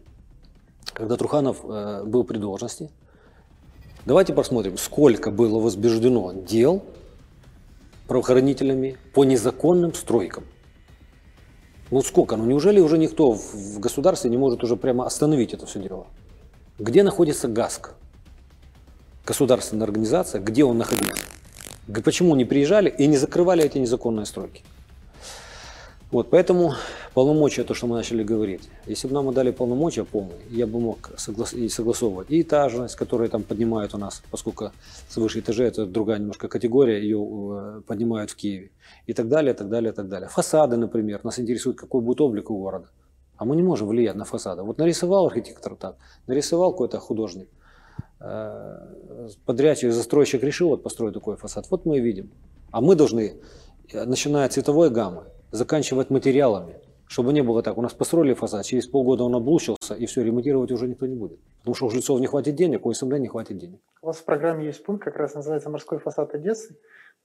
когда Труханов э, был при должности, Давайте посмотрим, сколько было возбуждено дел правоохранителями по незаконным стройкам. Ну сколько? Ну неужели уже никто в государстве не может уже прямо остановить это все дело? Где находится ГАСК? Государственная организация, где он находился? Почему не приезжали и не закрывали эти незаконные стройки? Вот, поэтому полномочия, то, что мы начали говорить, если бы нам дали полномочия полные, я бы мог соглас... и согласовывать и этажность, которую там поднимают у нас, поскольку свыше этажей это другая немножко категория, ее э, поднимают в Киеве, и так далее, так далее, так далее. Фасады, например, нас интересует, какой будет облик у города. А мы не можем влиять на фасады. Вот нарисовал архитектор так, нарисовал какой-то художник, э, подрядчик, застройщик решил вот построить такой фасад, вот мы и видим. А мы должны, э, начиная от цветовой гаммы, заканчивать материалами, чтобы не было так. У нас построили фасад, через полгода он облучился, и все, ремонтировать уже никто не будет. Потому что у жильцов не хватит денег, у СМД не хватит денег. У вас в программе есть пункт, как раз называется «Морской фасад Одессы».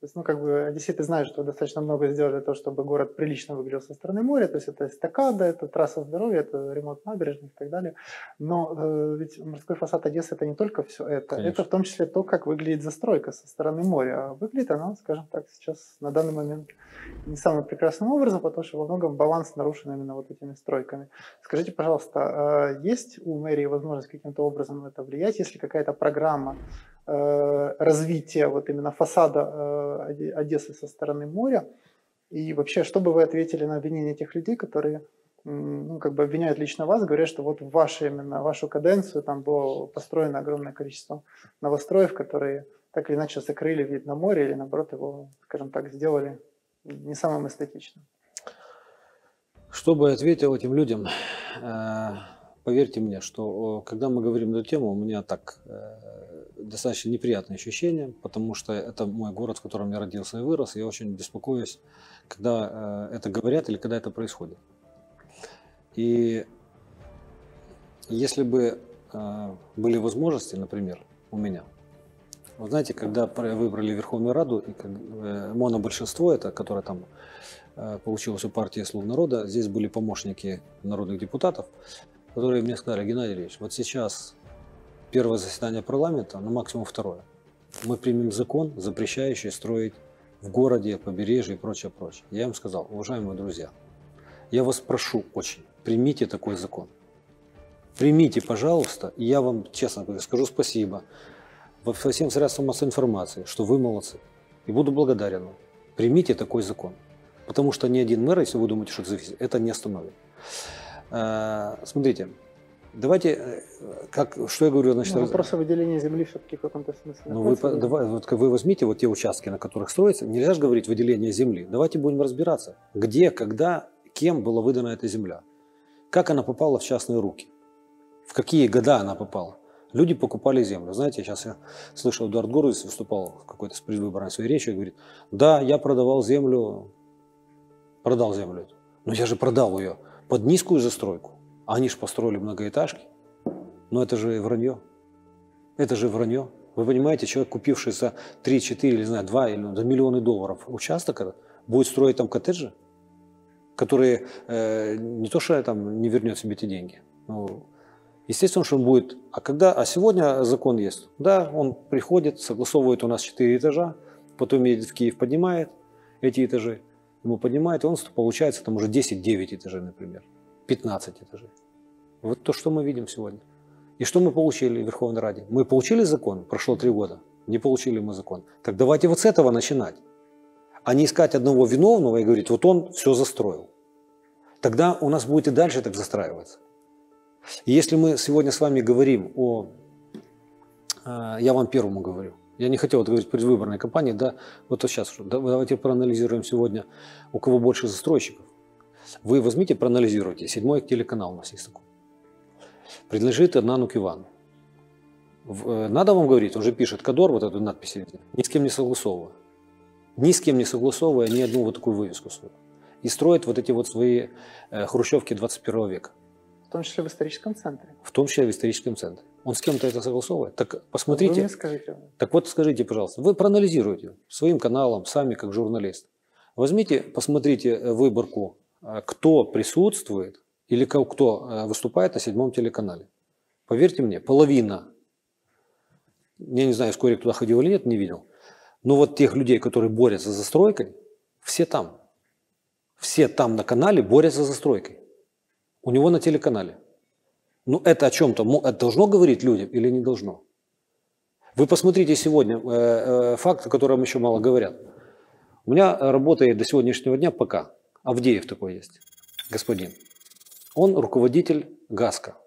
То есть, ну, как бы, одесситы знают, что достаточно много сделали для того, чтобы город прилично выглядел со стороны моря. То есть, это эстакада, это трасса здоровья, это ремонт набережных и так далее. Но э, ведь морской фасад Одессы – это не только все это. Конечно. Это в том числе то, как выглядит застройка со стороны моря. А выглядит она, скажем так, сейчас на данный момент не самым прекрасным образом, потому что во многом баланс нарушен именно вот этими стройками. Скажите, пожалуйста, а есть у мэрии возможность каким-то образом на это влиять, если какая-то программа Э, развития вот именно фасада э, Одессы со стороны моря. И вообще, что бы вы ответили на обвинение тех людей, которые ну, как бы обвиняют лично вас, говорят, что вот в вашу, именно вашу каденцию там было построено огромное количество новостроев, которые так или иначе закрыли вид на море или наоборот его, скажем так, сделали не самым эстетичным. Что бы я ответил этим людям? Э, поверьте мне, что когда мы говорим эту тему, у меня так достаточно неприятные ощущения, потому что это мой город, в котором я родился и вырос, и я очень беспокоюсь, когда э, это говорят или когда это происходит. И если бы э, были возможности, например, у меня, вы знаете, когда выбрали Верховную Раду, и э, монобольшинство это, которое там получилось у партии «Слуг народа», здесь были помощники народных депутатов, которые мне сказали, Геннадий Ильич, вот сейчас первое заседание парламента, на максимум второе. Мы примем закон, запрещающий строить в городе, побережье и прочее, прочее. Я им сказал, уважаемые друзья, я вас прошу очень, примите такой закон. Примите, пожалуйста, и я вам, честно говоря, скажу спасибо во всем средствам массовой информации, что вы молодцы. И буду благодарен вам. Примите такой закон. Потому что ни один мэр, если вы думаете, что это зависит, это не остановит. А, смотрите, давайте, э, как, что я говорю, значит... Ну, вопрос о выделении земли все-таки в каком-то смысле. Ну, вы, давай, вот, вы возьмите вот те участки, на которых строится, нельзя же говорить выделение земли. Давайте будем разбираться, где, когда, кем была выдана эта земля. Как она попала в частные руки. В какие года она попала. Люди покупали землю. Знаете, сейчас я слышал, Эдуард Горовец выступал в какой-то с предвыборной своей речи и говорит, да, я продавал землю, продал землю. Но я же продал ее под низкую застройку. А они же построили многоэтажки. Но это же вранье. Это же вранье. Вы понимаете, человек, купивший за 3, 4, или, не знаю, 2 или за миллионы долларов участок, этот, будет строить там коттеджи, которые э, не то, что там не вернет себе эти деньги. Ну, естественно, что он будет. А когда, а сегодня закон есть. Да, он приходит, согласовывает у нас 4 этажа, потом едет в Киев, поднимает эти этажи, ему поднимает, и он получается там уже 10-9 этажей, например, 15 этажей. Вот то, что мы видим сегодня. И что мы получили в Верховной Раде? Мы получили закон, прошло три года, не получили мы закон. Так давайте вот с этого начинать, а не искать одного виновного и говорить, вот он все застроил. Тогда у нас будет и дальше так застраиваться. И если мы сегодня с вами говорим о... э, Я вам первому говорю. Я не хотел это говорить предвыборной кампании, да, вот сейчас, да, давайте проанализируем сегодня, у кого больше застройщиков. Вы возьмите, проанализируйте. Седьмой телеканал у нас есть такой. Предложит Аднану Кивану. Э, Надо вам говорить, он же пишет Кадор, вот эту надпись, ни с кем не согласовывая. Ни с кем не согласовывая ни одну вот такую вывеску свою. И строит вот эти вот свои э, хрущевки 21 века. В том числе в историческом центре. В том числе в историческом центре. Он с кем-то это согласовывает. Так Вы посмотрите. мне скажите. Так вот скажите, пожалуйста, вы проанализируйте своим каналом, сами как журналист. Возьмите, посмотрите э, выборку, э, кто присутствует или кто э, выступает на седьмом телеканале. Поверьте мне, половина, я не знаю, Скорик туда ходил или нет, не видел, но вот тех людей, которые борются за застройкой, все там. Все там на канале борются за застройкой. У него на телеканале. Ну это о чем-то это должно говорить людям или не должно? Вы посмотрите сегодня э, э, факт, о котором еще мало говорят. У меня работает до сегодняшнего дня пока. Авдеев такой есть, господин. Он руководитель ГАСКа.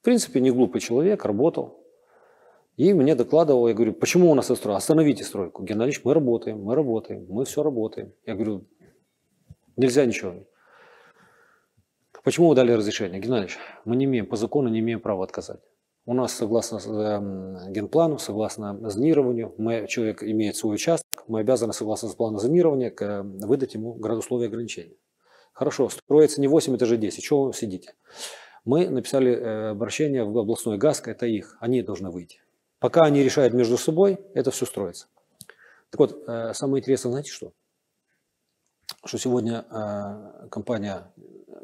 В принципе, не глупый человек, работал. И мне докладывал, я говорю, почему у нас стройка? Остановите стройку. Геннадьевич, мы работаем, мы работаем, мы все работаем. Я говорю, нельзя ничего. Почему вы дали разрешение? Геннадьевич, мы не имеем, по закону не имеем права отказать. У нас, согласно э, генплану, согласно зонированию, мы, человек имеет свой участок, мы обязаны, согласно плану зонирования, к- э, выдать ему градусловие ограничения. Хорошо, строится не 8 этажей 10, чего вы сидите? Мы написали э, обращение в областной ГАСК, это их, они должны выйти. Пока они решают между собой, это все строится. Так вот, э, самое интересное, знаете что? Что сегодня э, компания,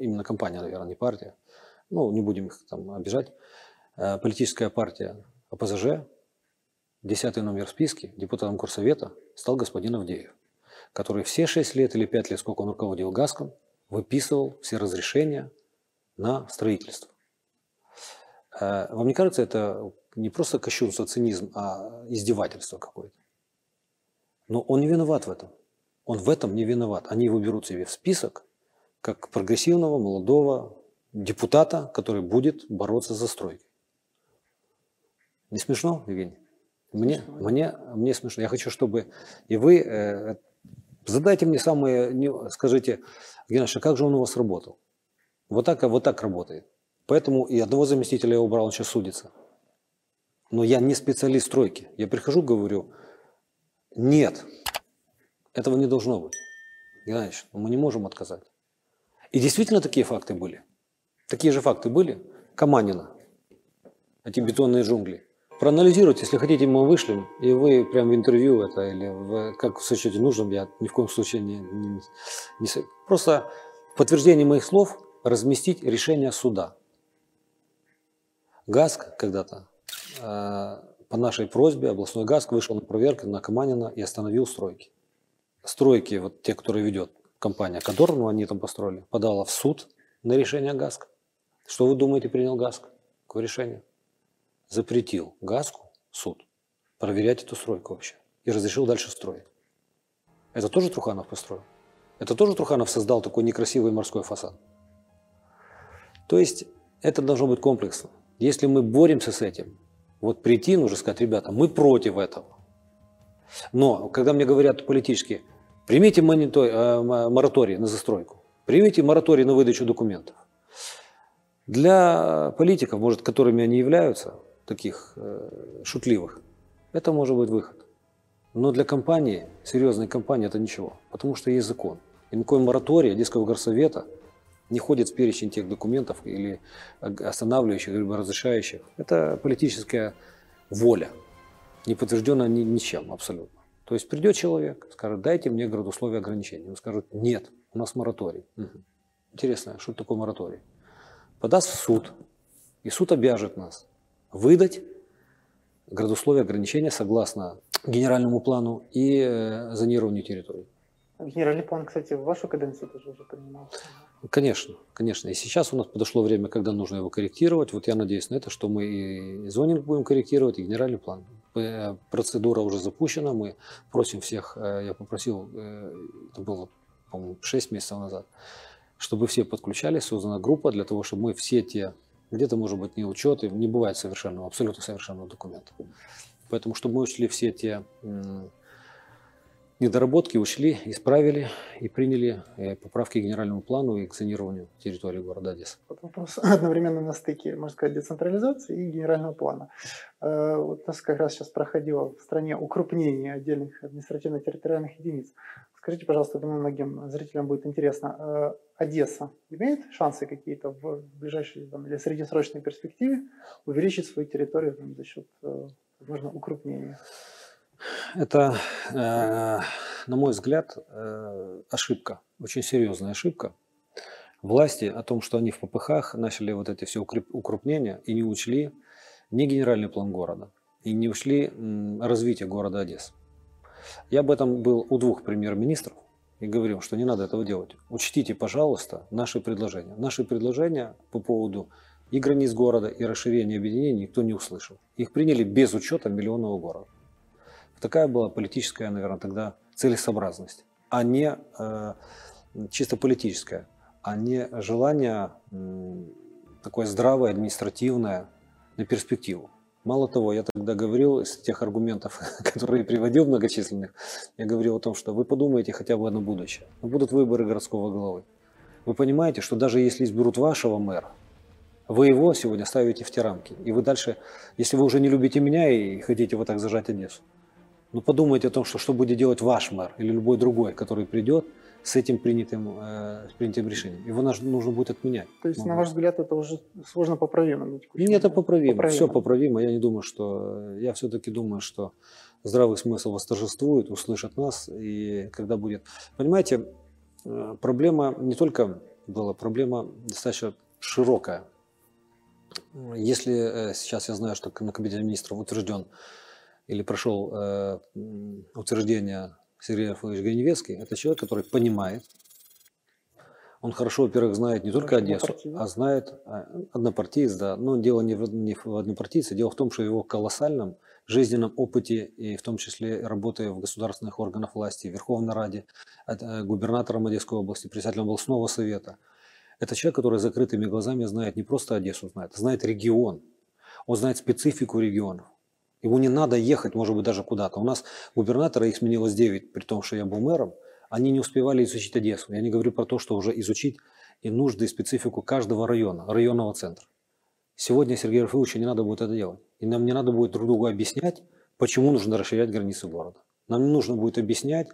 именно компания, наверное, не партия, ну, не будем их там обижать, э, политическая партия ОПЗЖ, десятый номер в списке, депутатом Горсовета стал господин Авдеев, который все 6 лет или 5 лет, сколько он руководил ГАСКом, выписывал все разрешения на строительство. Э, Вам не кажется, это не просто кощунство, цинизм, а издевательство какое-то? Но он не виноват в этом. Он в этом не виноват. Они его берут себе в список как прогрессивного молодого депутата, который будет бороться за стройкой. Не смешно, Евгений? Мне, мне, мне смешно. Я хочу, чтобы и вы э, задайте мне самые, не- скажите, Геннадий, а как же он у вас работал? Вот так, вот так работает. Поэтому и одного заместителя я убрал, он сейчас судится. Но я не специалист стройки. Я прихожу, говорю, нет, этого не должно быть. Геннадьевич, мы не можем отказать. И действительно такие факты были. Такие же факты были. Каманина, эти бетонные джунгли. Проанализируйте, если хотите, мы вышлем, и вы прям в интервью это, или в, как сочтете нужным, я ни в коем случае не, не- не Просто в подтверждение моих слов разместить решение суда. ГАСК когда-то э, по нашей просьбе областной ГАСК вышел на проверку на Каманина и остановил стройки. стройки, вот те, которые ведет компания Кадор, ну они там построили, подала в суд на решение ГАСК. Что вы думаете, принял ГАСК? Какое решение? Запретил ГАСКу суд проверять эту стройку вообще и разрешил дальше строить. Это тоже Труханов построил? Это тоже Труханов создал такой некрасивый морской фасад? То есть это должно быть комплексно. Если мы боремся с этим, вот прийти, нужно сказать, ребята, мы против этого. Но когда мне говорят политически, примите монитор, э, мораторий на застройку, примите мораторий на выдачу документов. Для политиков, может, которыми они являются, таких э, шутливых, это может быть выход. Но для компании, серьезной компании, это ничего, потому что есть закон. И никакой мораторий Одесского горсовета не входит в перечень тех документов или останавливающих, либо разрешающих. Это политическая воля, не подтвержденная ни, ничем абсолютно. То есть придет человек, скажет, дайте мне градусловие ограничений. Он скажет, нет, у нас мораторий. Угу. Интересно, что такое мораторий? Подаст в суд, и суд обяжет нас выдать градусловие ограничения согласно генеральному плану и э, зонированию территории. Генеральный план, кстати, в вашу каденцию тоже уже принимался. Конечно, конечно. И сейчас у нас подошло время, когда нужно его корректировать. Вот я надеюсь на это, что мы и зонинг будем корректировать, и генеральный план. Э, процедура уже запущена. Мы просим всех, э, я попросил, это было, по-моему, 6 месяцев назад, чтобы все подключались, создана группа для того, чтобы мы все те, где-то, может быть, не учеты, не бывает совершенного, абсолютно совершенного документа. Поэтому, чтобы мы ушли все те недоработки, ушли, исправили и приняли э, поправки к генеральному плану и к зонированию территории города Одессы. Вопрос одновременно на стыке, можно сказать, децентрализации и генерального плана. Э, вот у нас как раз сейчас проходило в стране укрупнение отдельных административно-территориальных единиц. Скажите, пожалуйста, думаю, многим зрителям будет интересно, э, Одесса имеет шансы какие-то в ближайшей там, или среднесрочной перспективе увеличить свою территорию там, за счет возможно, укрупнение? Это, э, на мой взгляд, э, ошибка, очень серьезная ошибка. Власти о том, что они в ППХ начали вот эти все укрупнения и не учли ни генеральный план города, и не учли развитие города Одессы. Я об этом был у двух премьер-министров и говорил, что не надо этого делать. Учтите, пожалуйста, наши предложения. Наши предложения по поводу и границ города, и расширения объединений никто не услышал. Их приняли без учета миллионного города. Такая была политическая, наверное, тогда целесообразность, а не э, чисто политическая, а не желание э, такое здравое, административное на перспективу. Мало того, я тогда говорил из тех аргументов, которые приводил многочисленных, я говорил о том, что вы подумаете хотя бы на будущее. Будут выборы городского главы. Вы понимаете, что даже если изберут вашего мэра, вы его сегодня ставите в те рамки. И вы дальше, если вы уже не любите меня и хотите вот так зажать Одессу, ну подумайте о том, что, что будет делать ваш мэр или любой другой, который придет с этим принятым, э, принятым решением. Его нужно будет отменять. То есть, на ваш взгляд, это уже сложно поправимо? Нет, это поправимо. поправимо. Все поправимо. Я не думаю, что... Я все-таки думаю, что здравый смысл восторжествует, услышат нас. И когда будет... Понимаете, э, проблема не только была, проблема достаточно широкая. Если э, сейчас я знаю, что на Кабинете министров утвержден или прошел э, утверждение Сергей Рафаэльевич Гриневецкий, это человек, который понимает, он хорошо, во-первых, знает не только Одессу, а знает а, однопартиец, да. Но дело не в, не в однопартийце, дело в том, что в его колоссальном жизненном опыте, и в том числе работая в государственных органах власти, в Верховной Раде, э, губернатором Одесской области, председателем областного совета – это человек, который закрытыми глазами знает не просто Одессу, знает, знает регион. Он знает специфику регионов. Ему не надо ехать, может быть, даже куда-то. У нас губернатора, их сменилось 9, при том, что я был мэром, они не успевали изучить Одессу. Я не говорю про то, что уже изучить и нужды, и специфику каждого района, районного центра. Сегодня Сергею Рафаиловичу не надо будет это делать. И нам не надо будет друг другу объяснять, почему нужно расширять границы города. Нам не нужно будет объяснять,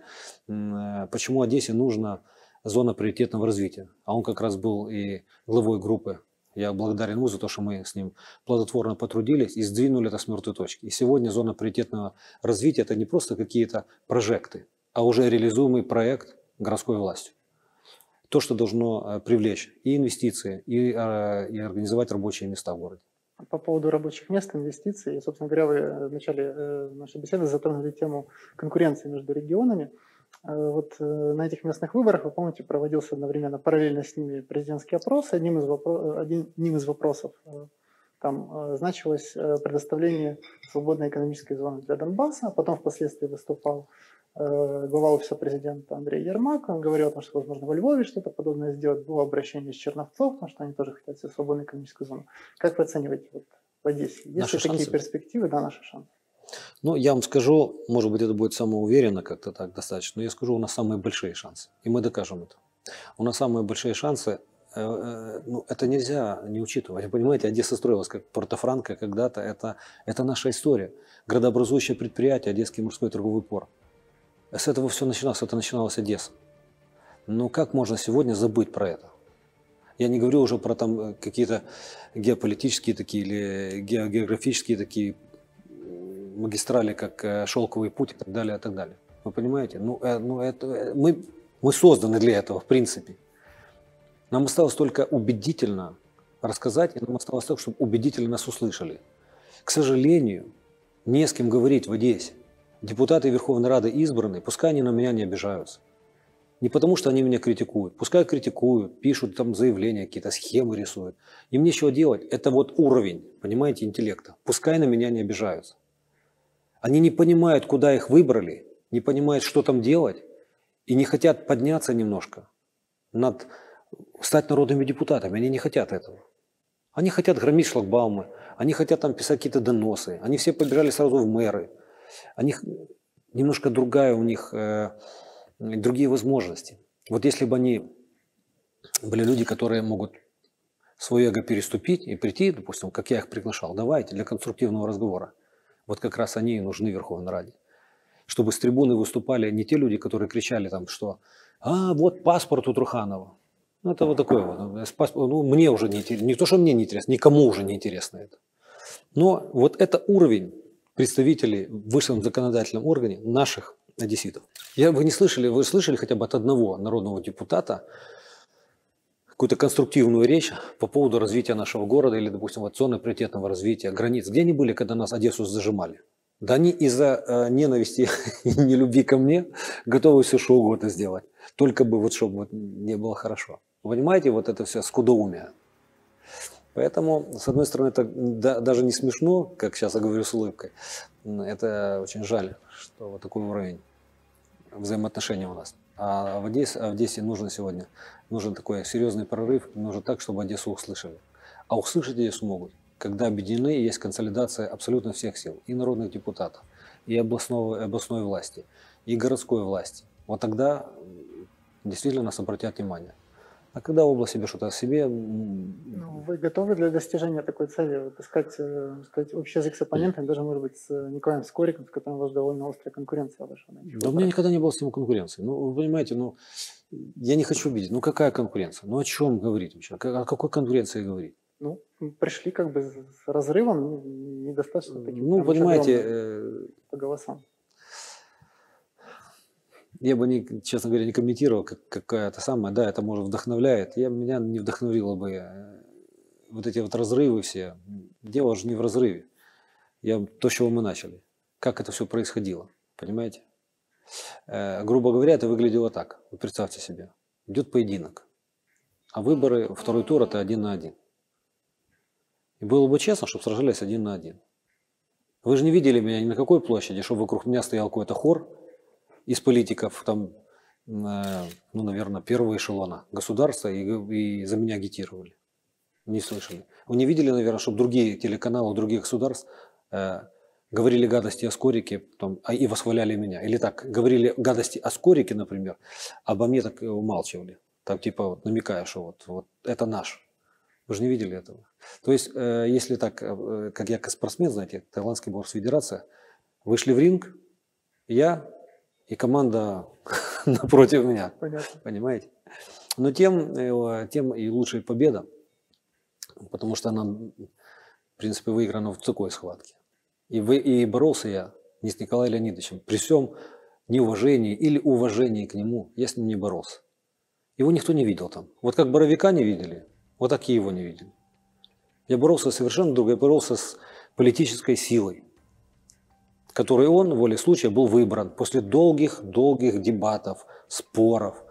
э, почему Одессе нужно зона приоритетного развития. А он как раз был и главой группы. Я благодарен ему за то, что мы с ним плодотворно потрудились и сдвинули это с мертвой точки. И сегодня зона приоритетного развития – это не просто какие-то прожекты, а уже реализуемый проект городской властью. То, что должно э, привлечь и инвестиции, и, э, и организовать рабочие места в городе. По поводу рабочих мест, инвестиций, собственно говоря, вы в начале э, нашей беседы затронули тему конкуренции между регионами. Э, Вот э, на этих местных выборах, вы помните, проводился одновременно параллельно с ними президентский опрос. Одним из, вопро- один- одним из вопросов э, там э, значилось э, предоставление свободной экономической зоны для Донбасса. Потом впоследствии выступал э, глава офиса президента Андрей Ермак. Он говорил о том, что, возможно, во Львове что-то подобное сделать. Было обращение с Черновцов, потому что они тоже хотят себе свободную экономическую зону. Как вы оцениваете вот, в Одессе? Есть Наши ли такие шансы? перспективы? Да, наши шансы. Ну, я вам скажу, может быть, это будет самоуверенно как-то так достаточно, но я скажу, у нас самые большие шансы. И мы докажем это. У нас самые большие шансы. э, э, Ну, это нельзя не учитывать. Понимаете, Одесса строилась как Порто-Франко когда-то. Это, это наша история. Градообразующее предприятие, Одесский морской торговый порт. С этого все начиналось. Это начиналась Одесса. Но как можно сегодня забыть про это? Я не говорю уже про там э, какие-то геополитические такие или ге- географические такие магистрали, как э, Шелковый путь и так далее, и так далее. Вы понимаете? Ну, э, ну это, э, мы, мы созданы для этого, в принципе. Нам осталось только убедительно рассказать, и нам осталось так, чтобы убедительно нас услышали. К сожалению, не с кем говорить в Одессе. Депутаты Верховной Рады избраны, пускай они на меня не обижаются. Не потому, что они меня критикуют. Пускай критикуют, пишут там заявления, какие-то схемы рисуют. Им нечего делать. Это вот уровень, понимаете, интеллекта. Пускай на меня не обижаются. Они не понимают, куда их выбрали, не понимают, что там делать, и не хотят подняться немножко, над, стать народными депутатами. Они не хотят этого. Они хотят громить шлагбаумы, они хотят там писать какие-то доносы. Они все побежали сразу в мэры. Они немножко другая у них, э, другие возможности. Вот если бы они были люди, которые могут свое эго переступить и прийти, допустим, как я их приглашал, давайте для конструктивного разговора. Вот как раз они и нужны Верховной Раде. Чтобы с трибуны выступали не те люди, которые кричали там, что «А, вот паспорт у Труханова». Ну, это вот такое вот. Ну, с паспор- Ну, мне уже не интересно. Не то, что мне не интересно, никому уже не интересно это. Но вот это уровень представителей в высшем законодательном органе наших одесситов. Я, вы не слышали, вы слышали хотя бы от одного народного депутата какую-то конструктивную речь по поводу развития нашего города или, допустим, вот зоны приоритетного развития, границ. Где они были, когда нас Одессу зажимали? Да они из-за э, ненависти и нелюбви ко мне готовы все что угодно сделать. Только бы вот, чтобы вот не было хорошо. Понимаете, вот это все скудоумие. Поэтому, с одной стороны, это да- даже не смешно, как сейчас я говорю с улыбкой. Это очень жаль, что вот такой уровень взаимоотношений у нас. А в Одессе, а в Одессе нужно сегодня, нужен такой серьезный прорыв, нужно так, чтобы Одессу услышали. А услышать Одессу могут, когда объединены, и есть консолидация абсолютно всех сил, и народных депутатов, и областного, и областной власти, и городской власти. Вот тогда действительно нас обратят внимание. А когда область себе что-то о себе, Ну, вы готовы для достижения такой цели вот искать, э, сказать, общий язык с оппонентами, даже, может быть, с Николаем Скориком, с которым у вас довольно острая конкуренция нынче? Да у меня никогда не было с ним конкуренции. Ну, вы понимаете, ну, я не хочу видеть. Ну, какая конкуренция? Ну, о чем говорить вообще? О какой конкуренции говорить? Ну, пришли как бы с разрывом, ну, недостаточно таким. Ну, понимаете, э, по голосам. Я бы, не, честно говоря, не комментировал, как, какая-то самая, да, это, может, вдохновляет. Я, меня не вдохновило бы э, вот эти вот разрывы все. Дело же не в разрыве. Я, то, с чего мы начали. Как это все происходило, понимаете? Э, грубо говоря, это выглядело так. Вы представьте себе. Идет поединок. А выборы, второй тур, это один на один. И было бы честно, чтобы сражались один на один. Вы же не видели меня ни на какой площади, чтобы вокруг меня стоял какой-то хор из политиков, там, э, ну, наверное, первого эшелона государства и, и за меня агитировали. Не слышали. Вы не видели, наверное, чтобы другие телеканалы других государств э, говорили гадости о Скорике там, а, и восхваляли меня. Или так, говорили гадости о Скорике, например, обо мне так умалчивали. Так типа вот намекая, что вот, вот это наш. Вы же не видели этого. То есть, э, если так, э, как я спортсмен, знаете, Таиландский бокс федерация, вышли в ринг, я и команда напротив меня. Понятно. Понимаете? Но тем, э, тем и лучшая победа, потому что она, в принципе, выиграна в такой схватке. И, вы, и боролся я не с Николаем Леонидовичем. При всем неуважении или уважении к нему я с ним не боролся. Его никто не видел там. Вот как Боровика не видели, вот так и его не видели. Я боролся совершенно другой, я боролся с политической силой, который он, волей случая, был выбран после долгих-долгих дебатов, споров,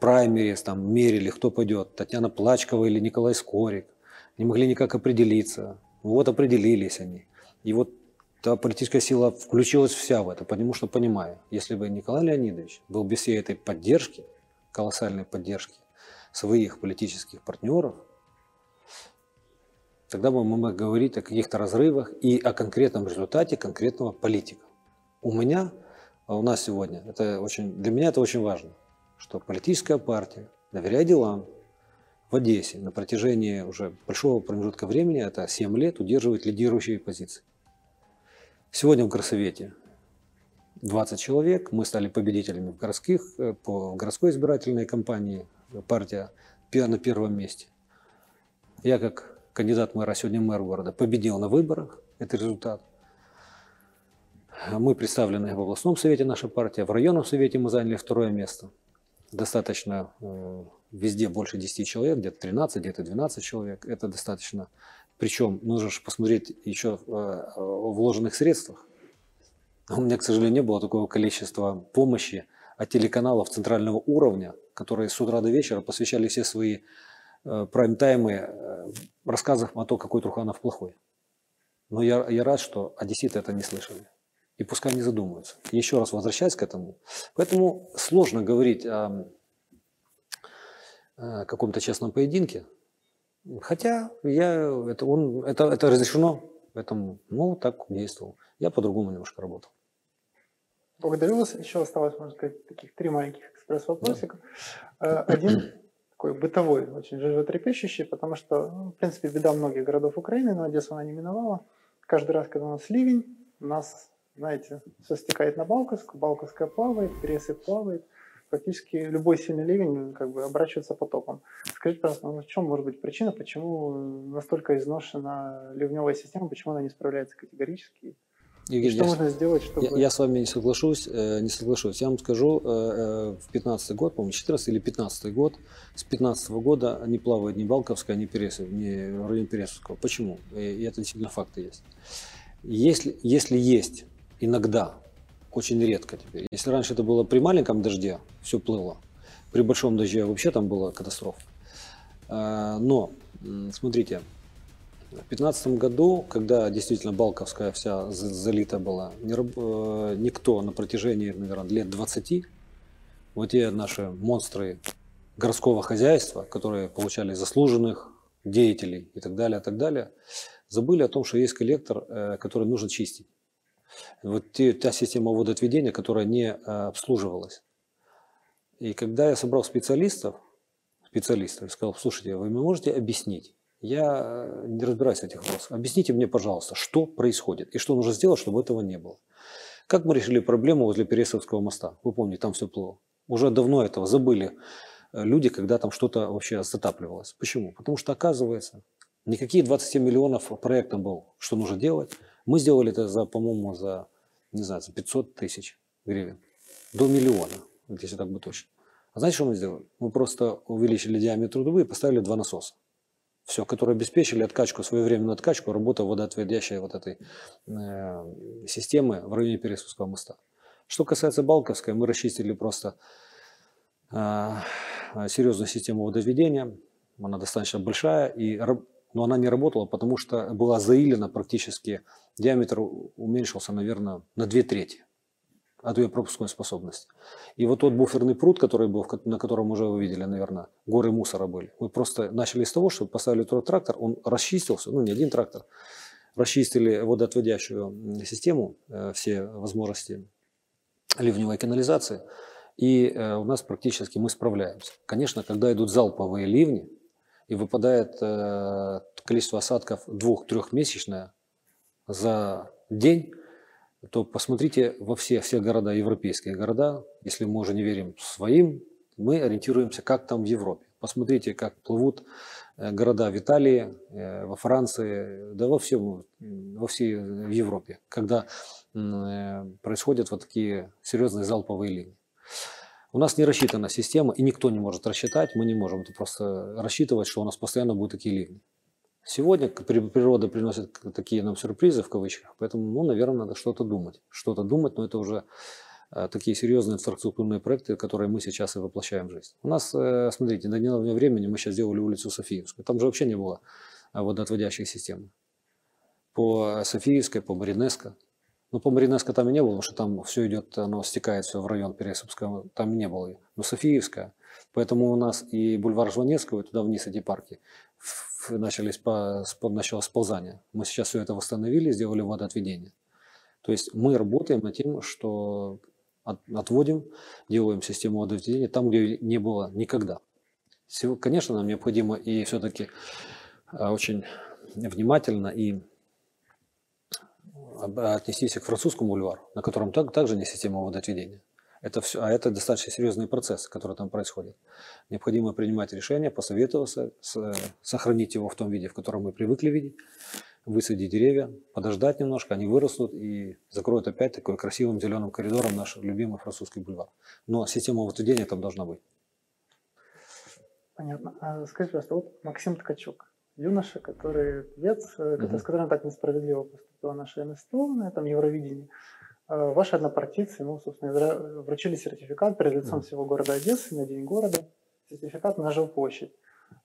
праймерис, там мерили, кто пойдет, Татьяна Плачкова или Николай Скорик. Не могли никак определиться. Вот определились они. И вот та политическая сила включилась вся в это, потому что понимаю, если бы Николай Леонидович был без всей этой поддержки, колоссальной поддержки своих политических партнеров, тогда мы могли говорить о каких-то разрывах и о конкретном результате конкретного политика. У меня, а у нас сегодня, это очень, для меня это очень важно, что политическая партия, доверяя делам, в Одессе на протяжении уже большого промежутка времени, это 7 лет, удерживает лидирующие позиции. Сегодня в Горсовете 20 человек, мы стали победителями в городских, э, по городской избирательной кампании, партия на первом месте. Я как кандидат мэра, сегодня мэр города, победил на выборах, это результат. Мы представлены в областном совете, наша партия, в районном совете мы заняли второе место. Достаточно э, везде больше 10 человек, где-то 13, где-то 12 человек. Это достаточно. Причем нужно же посмотреть еще э, о вложенных средствах. У меня, к сожалению, не было такого количества помощи от телеканалов центрального уровня, которые с утра до вечера посвящали все свои э, прайм-таймы э, рассказах о том, какой Труханов плохой. Но я, я рад, что одесситы это не слышали. И пускай не задумываются. Еще раз возвращаясь к этому. Поэтому сложно говорить о Э, каком-то честном поединке. Хотя я, это, он, это, это разрешено, поэтому, ну, так действовал. Я по-другому немножко работал. Благодарю вас. Еще осталось, можно сказать, таких три маленьких экспресс-вопросика. Да. Э, один такой бытовой, очень животрепещущий, потому что, ну, в принципе, беда многих городов Украины, но Одессу она не миновала. Каждый раз, когда у нас ливень, у нас, знаете, все стекает на Балковск, Балковская плавает, пересып плавает практически любой сильный ливень как бы оборачивается потоком. Скажите, пожалуйста, ну, в чем может быть причина, почему настолько изношена ливневая система, почему она не справляется категорически? Евгений, что я, можно сделать, чтобы... Я, я с вами не соглашусь, э, не соглашусь. Я вам скажу, э, э, в 15 год, по-моему, 14 или 15 год, с 15 года не плавают ни Балковская, ни Пересов, ни в районе Пересовского. Почему? И, и это действительно факты есть. Если, если есть иногда очень редко теперь. Если раньше это было при маленьком дожде, все плыло. При большом дожде вообще там была катастрофа. А, но, смотрите, в 2015 году, когда действительно Балковская вся залита была, э, никто на протяжении, наверное, лет 20, вот те наши монстры городского хозяйства, которые получали заслуженных деятелей и так далее, и так далее, забыли о том, что есть коллектор, э, который нужно чистить вот те, та система водоотведения, которая не а, обслуживалась. И когда я собрал специалистов, специалистов, сказал, слушайте, вы мне можете объяснить? Я э, не разбираюсь в этих вопросах. Объясните мне, пожалуйста, что происходит и что нужно сделать, чтобы этого не было. Как мы решили проблему возле Пересовского моста? Вы помните, там все плыло. Уже давно этого забыли э, люди, когда там что-то вообще затапливалось. Почему? Потому что, оказывается, никакие 27 миллионов проектом был, что нужно делать. Мы сделали это за, по-моему, за, не знаю, за 500 тысяч гривен. До миллиона, если так бы точно. А знаете, что мы сделали? Мы просто увеличили диаметр трубы и поставили два насоса. Все, которые обеспечили откачку, своевременную откачку, работу водоотводящей вот этой э, системы в районе Пересовского моста. Что касается Балковской, мы расчистили просто э, серьезную систему водоотведения. Она достаточно большая и но она не работала, потому что была заилена практически, диаметр уменьшился, наверное, на две трети от ее пропускной способности. И вот тот буферный пруд, который был, на котором уже вы видели, наверное, горы мусора были. Мы просто начали с того, что поставили тот трактор, он расчистился, ну не один трактор, расчистили водоотводящую систему, э, все возможности ливневой канализации, и э, у нас практически мы справляемся. Конечно, когда идут залповые ливни, и выпадает э, количество осадков двух-трехмесячное за день, то посмотрите во все, все города, европейские города, если мы уже не верим своим, мы ориентируемся, как там в Европе. Посмотрите, как плывут э, города в Италии, э, во Франции, да во всем, во всей Европе, когда э, происходят вот такие серьезные залповые линии. У нас не рассчитана система, и никто не может рассчитать, мы не можем это просто рассчитывать, что у нас постоянно будут такие ливни. Сегодня природа приносит такие нам сюрпризы в кавычках, поэтому, ну, наверное, надо что-то думать. Что-то думать, но это уже э, такие серьезные инфраструктурные проекты, которые мы сейчас и воплощаем в жизнь. У нас, э, смотрите, до недавнего времени мы сейчас сделали улицу Софиевскую. Там же вообще не было водоотводящих систем. По Софиевской, по Маринеско. Ну, по Маринеско там и не было, потому что там все идет, оно стекает все в район Пересыпского, там и не было. Но Софиевская, поэтому у нас и бульвар Жванецкого, и туда вниз эти парки начались по, началось сползание. Мы сейчас все это восстановили, сделали водоотведение. То есть мы работаем над тем, что от, отводим, делаем систему водоотведения там, где не было никогда. Конечно, нам необходимо и все-таки а, очень внимательно и отнестись к французскому бульвару, на котором так, также не система водоотведения. Это все, а это достаточно серьезный процесс, который там происходит. Необходимо принимать решение, посоветоваться, с, сохранить его в том виде, в котором мы привыкли видеть, высадить деревья, подождать немножко, они вырастут и закроют опять такой красивым зеленым коридором наш любимый французский бульвар. Но система водоотведения там должна быть. Понятно. А скажите, пожалуйста, вот Максим Ткачук, юноша, который певец, mm-hmm. с которым так несправедливо поступила наша НСТУ на этом Евровидении. Э, ваши однопартийцы ему, собственно, вручили сертификат перед лицом всего города Одессы на День города. Сертификат на жилплощадь.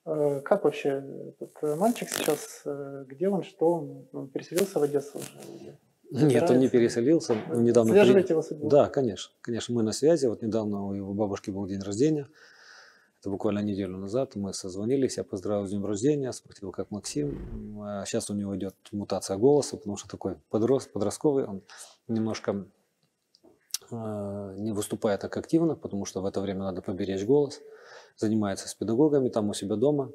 Э, как вообще этот мальчик сейчас, э, где он, что он, он переселился в Одессу уже? Нет, он не переселился. Недавно Связываете при... его судьбу? Да, конечно. Конечно, мы на связи. Вот недавно у его бабушки был день рождения. Это буквально неделю назад мы созвонились, я поздравил с днем рождения, спросил, как Максим. Сейчас а у него идет мутация голоса, потому что такой подрос, подростковый, он немножко э, не выступает так активно, потому что в это время надо поберечь голос. Занимается с педагогами там у себя дома.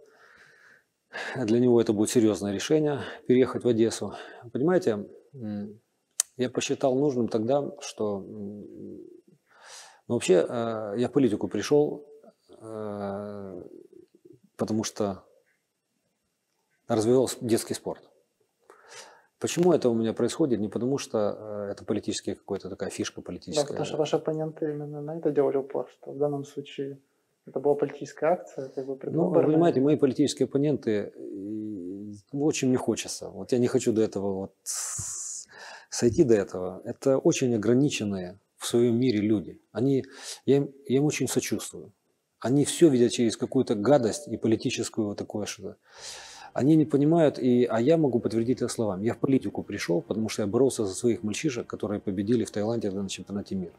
Для него это будет серьезное решение переехать в Одессу. Понимаете, я посчитал нужным тогда, что ну, вообще э, я в политику пришел потому что развивался детский спорт. Почему это у меня происходит? Не потому что э, это политическая какая-то такая фишка политическая. Да, потому что ваши оппоненты именно на это делали упор, что в данном случае это была политическая акция, как бы Ну, вы понимаете, мои политические оппоненты, очень не хочется. Вот я не хочу до этого вот сойти до этого. Это очень ограниченные в своем мире люди. Они, я, им, я им очень сочувствую. Они все видят через какую-то гадость и политическую вот такое что-то. Они не понимают, и, а я могу подтвердить это словами. Я в политику пришел, потому что я боролся за своих мальчишек, которые победили в Таиланде на чемпионате мира,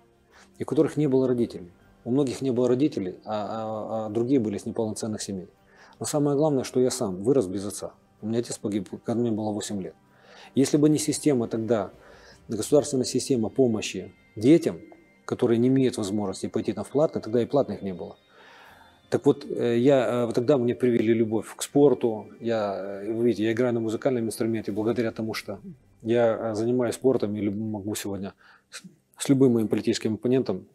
и у которых не было родителей. У многих не было родителей, а, а, а другие были с неполноценных семей. Но самое главное, что я сам вырос без отца. У меня отец погиб, когда мне было 8 лет. Если бы не система тогда, государственная система помощи детям, которые не имеют возможности пойти на платно, тогда и платных не было. Так вот, э, я, э, тогда мне привели любовь к спорту. Я, э, вы видите, я играю на музыкальном инструменте благодаря тому, что я занимаюсь спортом и могу сегодня с, любым моим политическим оппонентом,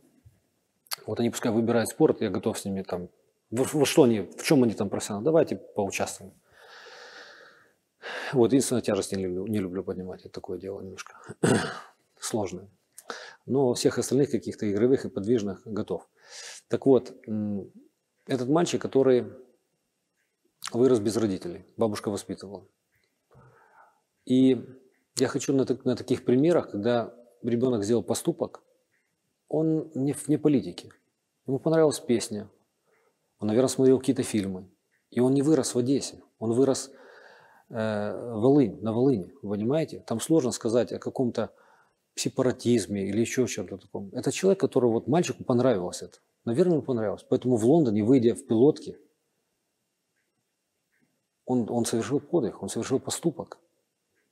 вот они пускай выбирают спорт, я готов с ними там, во, что они, в чем они там профессионалы, давайте поучаствуем. Вот, единственное, тяжесть не люблю, не люблю поднимать, это такое дело немножко сложное. Но всех остальных каких-то игровых и подвижных готов. Так вот, этот мальчик, который вырос без родителей, бабушка воспитывала. И я хочу на, на таких примерах, когда ребенок сделал поступок, он не вне политики. Ему понравилась песня, он, наверное, смотрел какие-то фильмы. И он не вырос в Одессе, он вырос э, Волынь, на Волыне, понимаете? Там сложно сказать о каком-то сепаратизме или еще чем-то таком. Это человек, который вот мальчику понравилось это. Наверное, ему понравилось. Поэтому в Лондоне, выйдя в пилотке, он, он совершил подвиг, он совершил поступок.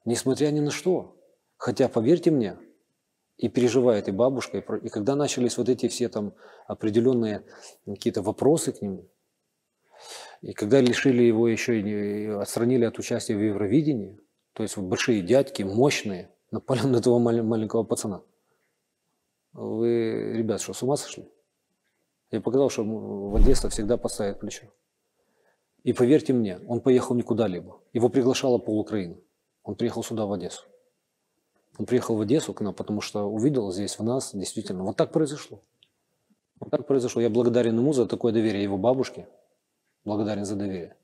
Несмотря ни на что. Хотя, поверьте мне, и переживает и бабушка, и, и когда начались вот эти все там определенные какие-то вопросы к нему, и когда лишили его еще и отстранили от участия в Евровидении, то есть большие дядьки, мощные, напали на этого маленького пацана. Вы, ребят, что, с ума сошли? Я показал, что в Одесса всегда поставит плечо. И поверьте мне, он поехал не куда-либо. Его приглашала пол Украины. Он приехал сюда, в Одессу. Он приехал в Одессу к нам, потому что увидел здесь в нас действительно. Вот так произошло. Вот так произошло. Я благодарен ему за такое доверие, его бабушке. Благодарен за доверие.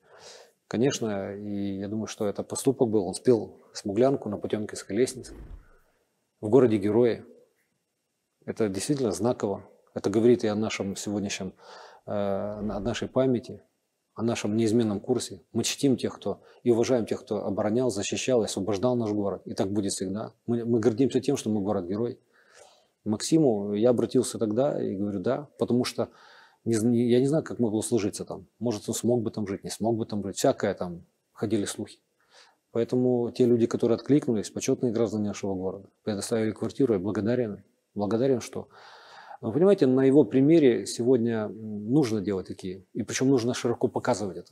Конечно, и я думаю, что это поступок был. Он спел смуглянку на Потемкинской лестнице в городе Герои. Это действительно знаково. Это говорит и о нашем сегодняшнем, э, о нашей памяти, о нашем неизменном курсе. Мы чтим тех, кто и уважаем тех, кто оборонял, защищал и освобождал наш город. И так будет всегда. Мы, мы гордимся тем, что мы город-герой. Максиму я обратился тогда и говорю, да, потому что не, я не знаю, как могло сложиться там. Может, он смог бы там жить, не смог бы там жить. Всякое там ходили слухи. Поэтому те люди, которые откликнулись, почетные граждане нашего города, предоставили квартиру, я благодарен. Благодарен, что... Вы понимаете, на его примере сегодня нужно делать такие. И причем нужно широко показывать это.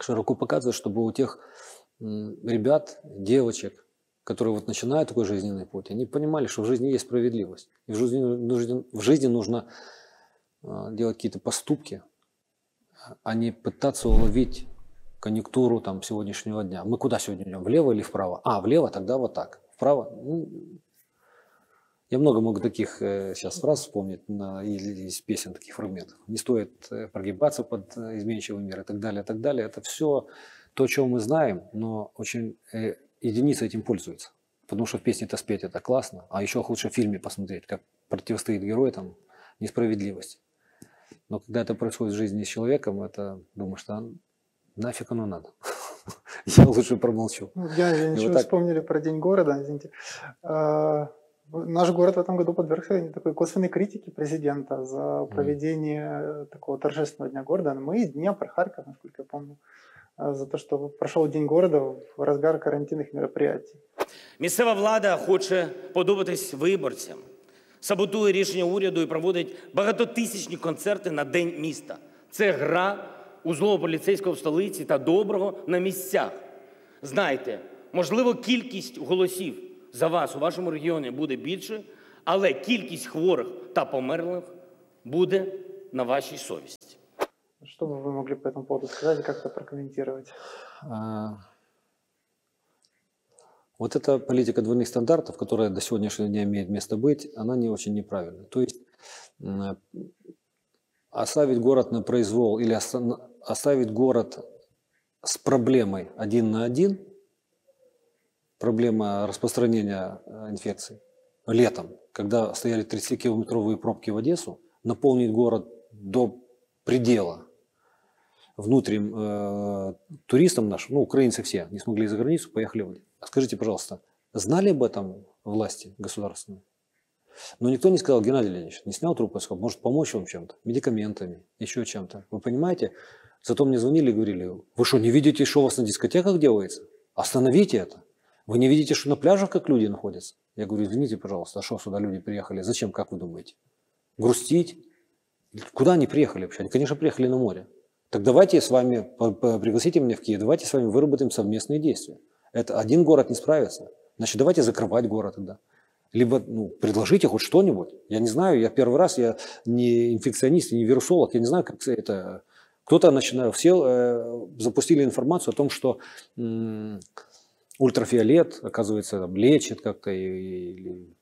Широко показывать, чтобы у тех ребят, девочек, которые вот начинают такой жизненный путь, они понимали, что в жизни есть справедливость. И в жизни, в жизни нужно а, делать какие-то поступки, а не пытаться уловить конъюнктуру там, сегодняшнего дня. Мы куда сегодня идем? Влево или вправо? А, влево, тогда вот так. Вправо? Ну, я много могу таких э, сейчас фраз вспомнить на, или из песен таких фрагментов. Не стоит э, прогибаться под э, изменчивый мир и так далее, и так далее. Это все то, о чем мы знаем, но очень э, единицы этим пользуются. Потому что в песне это спеть это классно, а еще лучше в фильме посмотреть, как противостоит герой там несправедливости. Но когда это происходит в жизни с человеком, это думаешь, что нафиг оно надо. Я лучше промолчу. Ну, я, я ничего вот вспомнили про День города, извините. А, наш город в этом году подвергся такой косвенной критике президента за проведение такого торжественного Дня города. Мы из Днепра, Харьков, насколько я помню, а, за то, что прошел День города в разгар карантинных мероприятий. Місцева влада хоче подобатись виборцям саботує рішення уряду і проводить багатотисячні концерти на День міста. Це гра у злого поліцейського в столиці та доброго на місцях. Знайте, можливо, кількість голосів за вас у вашому регіоні буде більше, але кількість хворих та померлих буде на вашій совісті. Что бы вы могли по этому поводу сказать и как-то прокомментировать? Вот эта политика двойных стандартов, которая до сегодняшнего дня имеет место быть, она не очень неправильна. То есть оставить город на произвол или оставить город с проблемой один на один, проблема распространения э, инфекции летом, когда стояли 30-километровые пробки в Одессу, наполнить город до предела внутренним э, туристам нашим, ну, украинцы все, не смогли за границу, поехали в Одессу. Скажите, пожалуйста, знали об этом власти государственные? Но никто не сказал, Геннадий Леонидович, не снял трубку, сказал, может помочь вам чем-то, медикаментами, еще чем-то. Вы понимаете? Зато мне звонили и говорили, вы что, не видите, что у вас на дискотеках делается? Остановите это. Вы не видите, что на пляжах как люди находятся? Я говорю, извините, пожалуйста, а что сюда люди приехали? Зачем, как вы думаете? Грустить? Куда они приехали вообще? Они, конечно, приехали на море. Так давайте с вами, пригласите меня в Киев, давайте с вами выработаем совместные действия. Это один город не справится. Значит, давайте закрывать город тогда. Либо ну, предложите хоть что-нибудь. Я не знаю, я первый раз, я не инфекционист, не вирусолог, я не знаю, как это... Кто-то начинал, все э, запустили информацию о том, что ультрафиолет, оказывается, там, лечит как-то и, и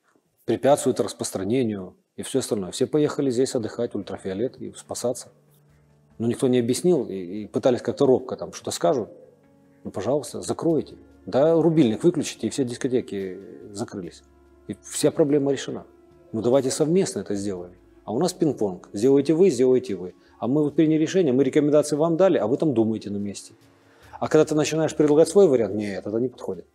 препятствует распространению и все остальное. Все поехали здесь отдыхать, ультрафиолет и спасаться. Но никто не объяснил и, и пытались как-то робко там что-то скажут. Ну, пожалуйста, закройте. Да, рубильник выключите, и все дискотеки закрылись. И вся проблема решена. Ну давайте совместно это сделаем. А у нас пинг-понг. Сделаете вы, сделаете вы. А мы вот приняли решение, мы рекомендации вам дали, а вы там думаете на месте. А когда ты начинаешь предлагать свой вариант, нет, это не подходит.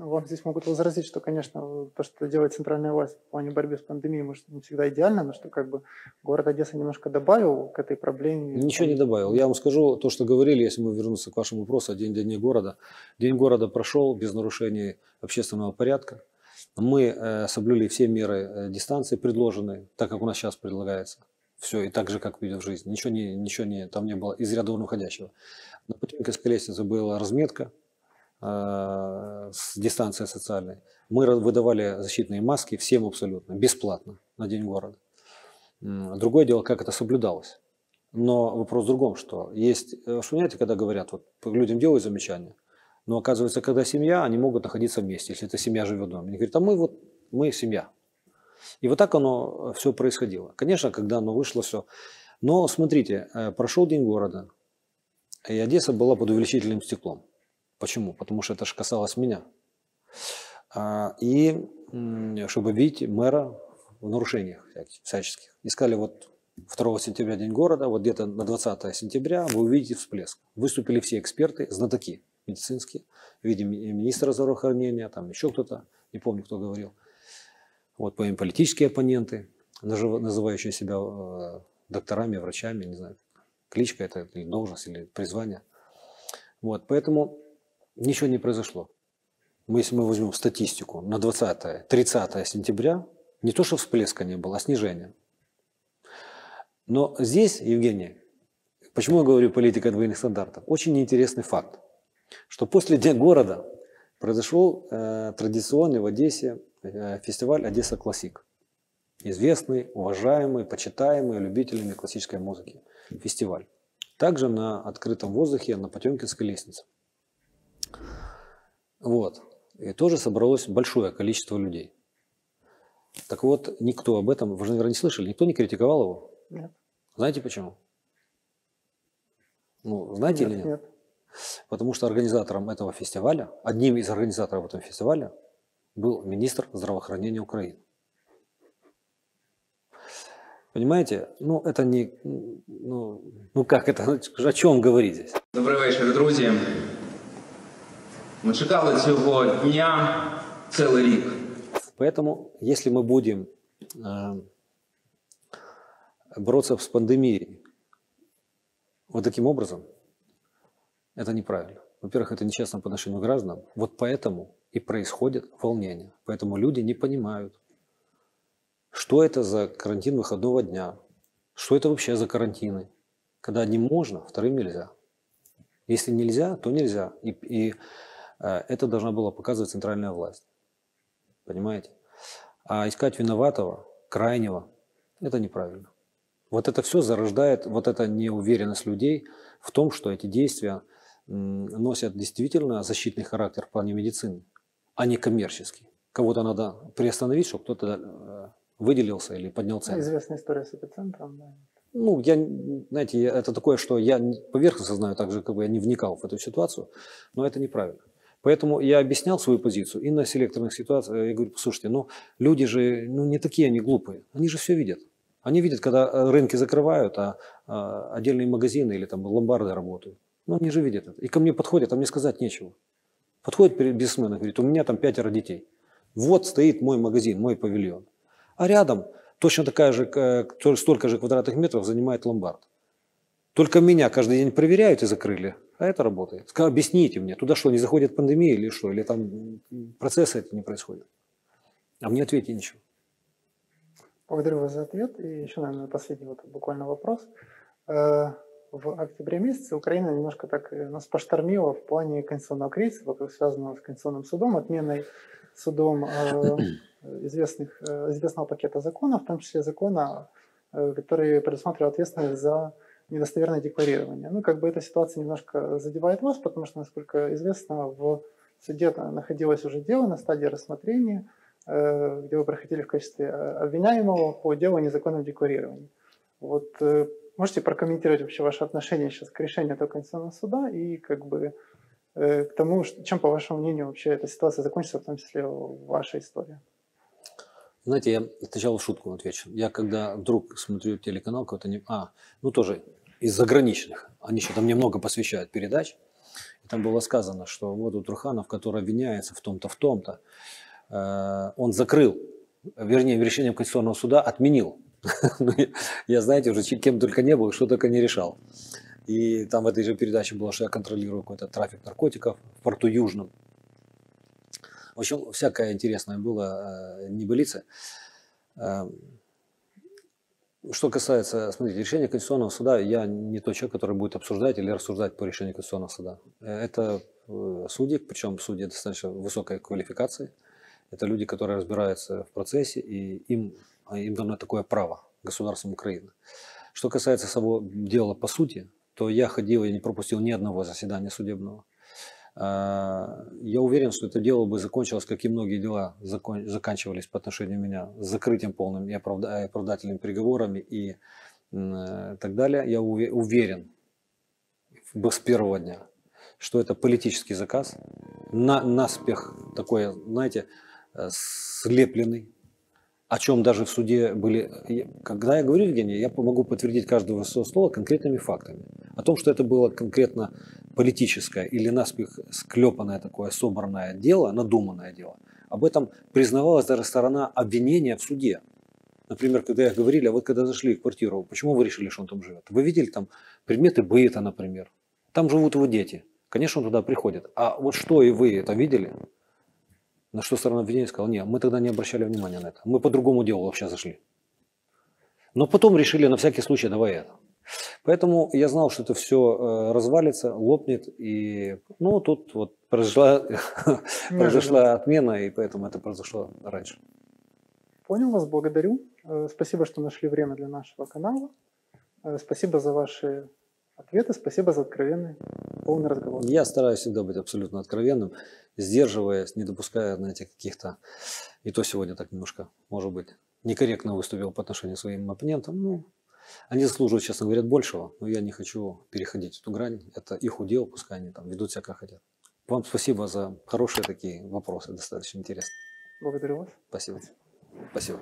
Ну, вам здесь могут возразить, что, конечно, то, что делает центральная власть в плане борьбы с пандемией, может, не всегда идеально, но что как бы город Одесса немножко добавил к этой проблеме. Ничего не добавил. Я вам скажу то, что говорили, если мы вернуться к вашему вопросу, день Дня города. День города прошел без нарушений общественного порядка. Мы э, соблюли все меры э, дистанции предложенные, так как у нас сейчас предлагается. Все, и так же, как в жизни. Ничего, не, ничего не, там не было из ряда вон выходящего. На Путинской лестнице была разметка, Э, с дистанцией социальной, мы выдавали защитные маски всем абсолютно, бесплатно на День города. Другое дело, как это соблюдалось. Но вопрос в другом, что есть, э, что понимаете, когда говорят, вот людям делают замечания, но оказывается, когда семья, они могут находиться вместе, если эта семья живет дома. Они говорят, а мы вот, мы семья. И вот так оно все происходило. Конечно, когда оно вышло все. Но смотрите, э, прошел День города, И Одесса была под увеличительным стеклом. Почему? Потому что это же касалось меня. А, и чтобы видеть мэра в нарушениях всяческих. Искали вот 2 сентября День города, вот где-то на 20 сентября вы увидите всплеск. Выступили все эксперты, знатоки медицинские, в виде министра здравоохранения, там еще кто-то, не помню, кто говорил. Вот по политические оппоненты, называющие себя э, докторами, врачами, не знаю, кличка это или должность, или призвание. Вот, поэтому ничего не произошло. Мы, если мы возьмем статистику на 20-30 сентября, не то, что всплеска не было, а снижение. Но здесь, Евгений, почему я говорю политика двойных стандартов? Очень интересный факт, что после Дня города произошел э, традиционный в Одессе фестиваль «Одесса Классик». Известный, уважаемый, почитаемый любителями классической музыки фестиваль. Также на открытом воздухе на Потемкинской лестнице. Вот. И тоже собралось большое количество людей. Так вот, никто об этом, вы же, наверное, не слышали, никто не критиковал его? Нет. Знаете почему? Ну, знаете нет, или нет? Нет. Потому что организатором этого фестиваля, одним из организаторов этого фестиваля был министр здравоохранения Украины. Понимаете? Ну, это не... Ну, ну как это? О чем говорить здесь? Добрий вечір, друзі. Ми чекали цього дня цілий рік. Поэтому, если мы будем э, бороться с пандемией вот таким образом, это неправильно. Во-первых, это нечестно по отношению к гражданам. Вот поэтому и происходит волнение. Поэтому люди не понимают, что это за карантин выходного дня, что это вообще за карантины, когда одним можно, вторым нельзя. Если нельзя, то нельзя. И, и э, это должна была показывать центральная власть. Понимаете? А искать виноватого, крайнего, это неправильно. Вот это все зарождает вот эта неуверенность людей в том, что эти действия носят действительно защитный характер в плане медицины, а не коммерческий. Кого-то надо приостановить, чтобы кто-то э, выделился или поднял цену. Известная история с эпицентром, да. Ну, я, знаете, это такое, что я поверхностно знаю, так же, как бы я не вникал в эту ситуацию, но это неправильно. Поэтому я объяснял свою позицию и на селекторных ситуациях. Я говорю, слушайте, ну люди же ну, не такие они глупые, они же все видят. Они видят, когда э, рынки закрывают, а, а отдельные магазины или там ломбарды работают. Ну, они же видят это. И ко мне подходят, а мне сказать нечего. Подходит бизнесмен и говорит, у меня там пятеро детей. Вот стоит мой магазин, мой павильон. А рядом точно такая же, столько же квадратных метров занимает ломбард. Только меня каждый день проверяют и закрыли, а это работает. Объясните мне, туда что, не заходит пандемия или что? Или там процессы это не происходят? А мне ответьте ничего. Благодарю вас за ответ. И еще, наверное, последний вот буквально вопрос. В октябре месяце Украина немножко так э, нас поштормила в плане конституционного кризиса, связанного с Конституционным судом, отменой судом э, известных, э, известного пакета законов, в том числе закона, который предусматривал ответственность за недостоверное декларирование. Ну, как бы эта ситуация немножко задевает вас, потому что, насколько известно, в суде находилось уже дело на стадии рассмотрения, где вы проходили в качестве обвиняемого по делу о незаконном декларировании. Вот можете прокомментировать вообще ваше отношение сейчас к решению этого Конституционного суда и как бы к тому, чем, по вашему мнению, вообще эта ситуация закончится, в том числе ваша история? Знаете, я сначала шутку отвечу. Я когда вдруг смотрю телеканал какой-то, не... а, ну тоже из заграничных, они еще там немного посвящают передач, и там было сказано, что вот у Труханов, который обвиняется в том-то, в том-то, э, он закрыл, вернее, решением Конституционного суда отменил. Ну, я, знаете, уже кем только не был, что только не решал. И там в этой же передаче было, что я контролирую какой-то трафик наркотиков в порту Южном. В общем, всякое интересное было, э, небылицы. Э, что касается, смотрите, решения Конституционного суда, я не тот человек, который будет обсуждать или рассуждать по решению Конституционного суда. Э, это судьи, причем судьи достаточно высокой квалификации. Это люди, которые разбираются в процессе, и им, им дано такое право государством Украины. Что касается самого дела по сути, то я ходил, я не пропустил ни одного заседания судебного. А, я уверен, что это дело бы закончилось, как и многие дела закон, заканчивались по отношению меня, с закрытием полным и оправдательными приговорами и э, так далее. Я уверен с первого дня, что это политический заказ, на, наспех такой, знаете, слепленный, о чем даже в суде были... Когда я говорю, Евгений, я могу подтвердить каждого слова конкретными фактами. О том, что это было конкретно политическое или наспех склепанное такое собранное дело, надуманное дело, об этом признавалась даже сторона обвинения в суде. Например, когда их говорили, а вот когда зашли в квартиру, почему вы решили, что он там живет? Вы видели там предметы быта, например. Там живут его дети. Конечно, он туда приходит. А вот что и вы это видели? На что сторона обвинения сказала, нет, мы тогда не обращали внимания на это. Мы по другому делу вообще зашли. Но потом решили на всякий случай, давай это. Поэтому я знал, что это все э, развалится, лопнет. И ну, тут вот произошла, произошла отмена, и поэтому это произошло раньше. Понял вас, благодарю. Э, спасибо, что нашли время для нашего канала. Э, спасибо за ваши ответы, спасибо за откровенный, полный разговор. Я стараюсь всегда быть абсолютно откровенным, сдерживаясь, не допуская, знаете, каких-то... И то сегодня так немножко, может быть, некорректно выступил по отношению к своим оппонентам. Ну, они заслуживают, честно говоря, большего, но я не хочу переходить эту грань. Это их удел, пускай они там ведут себя как хотят. Вам спасибо за хорошие такие вопросы, достаточно интересные. Благодарю вас. Спасибо. Спасибо.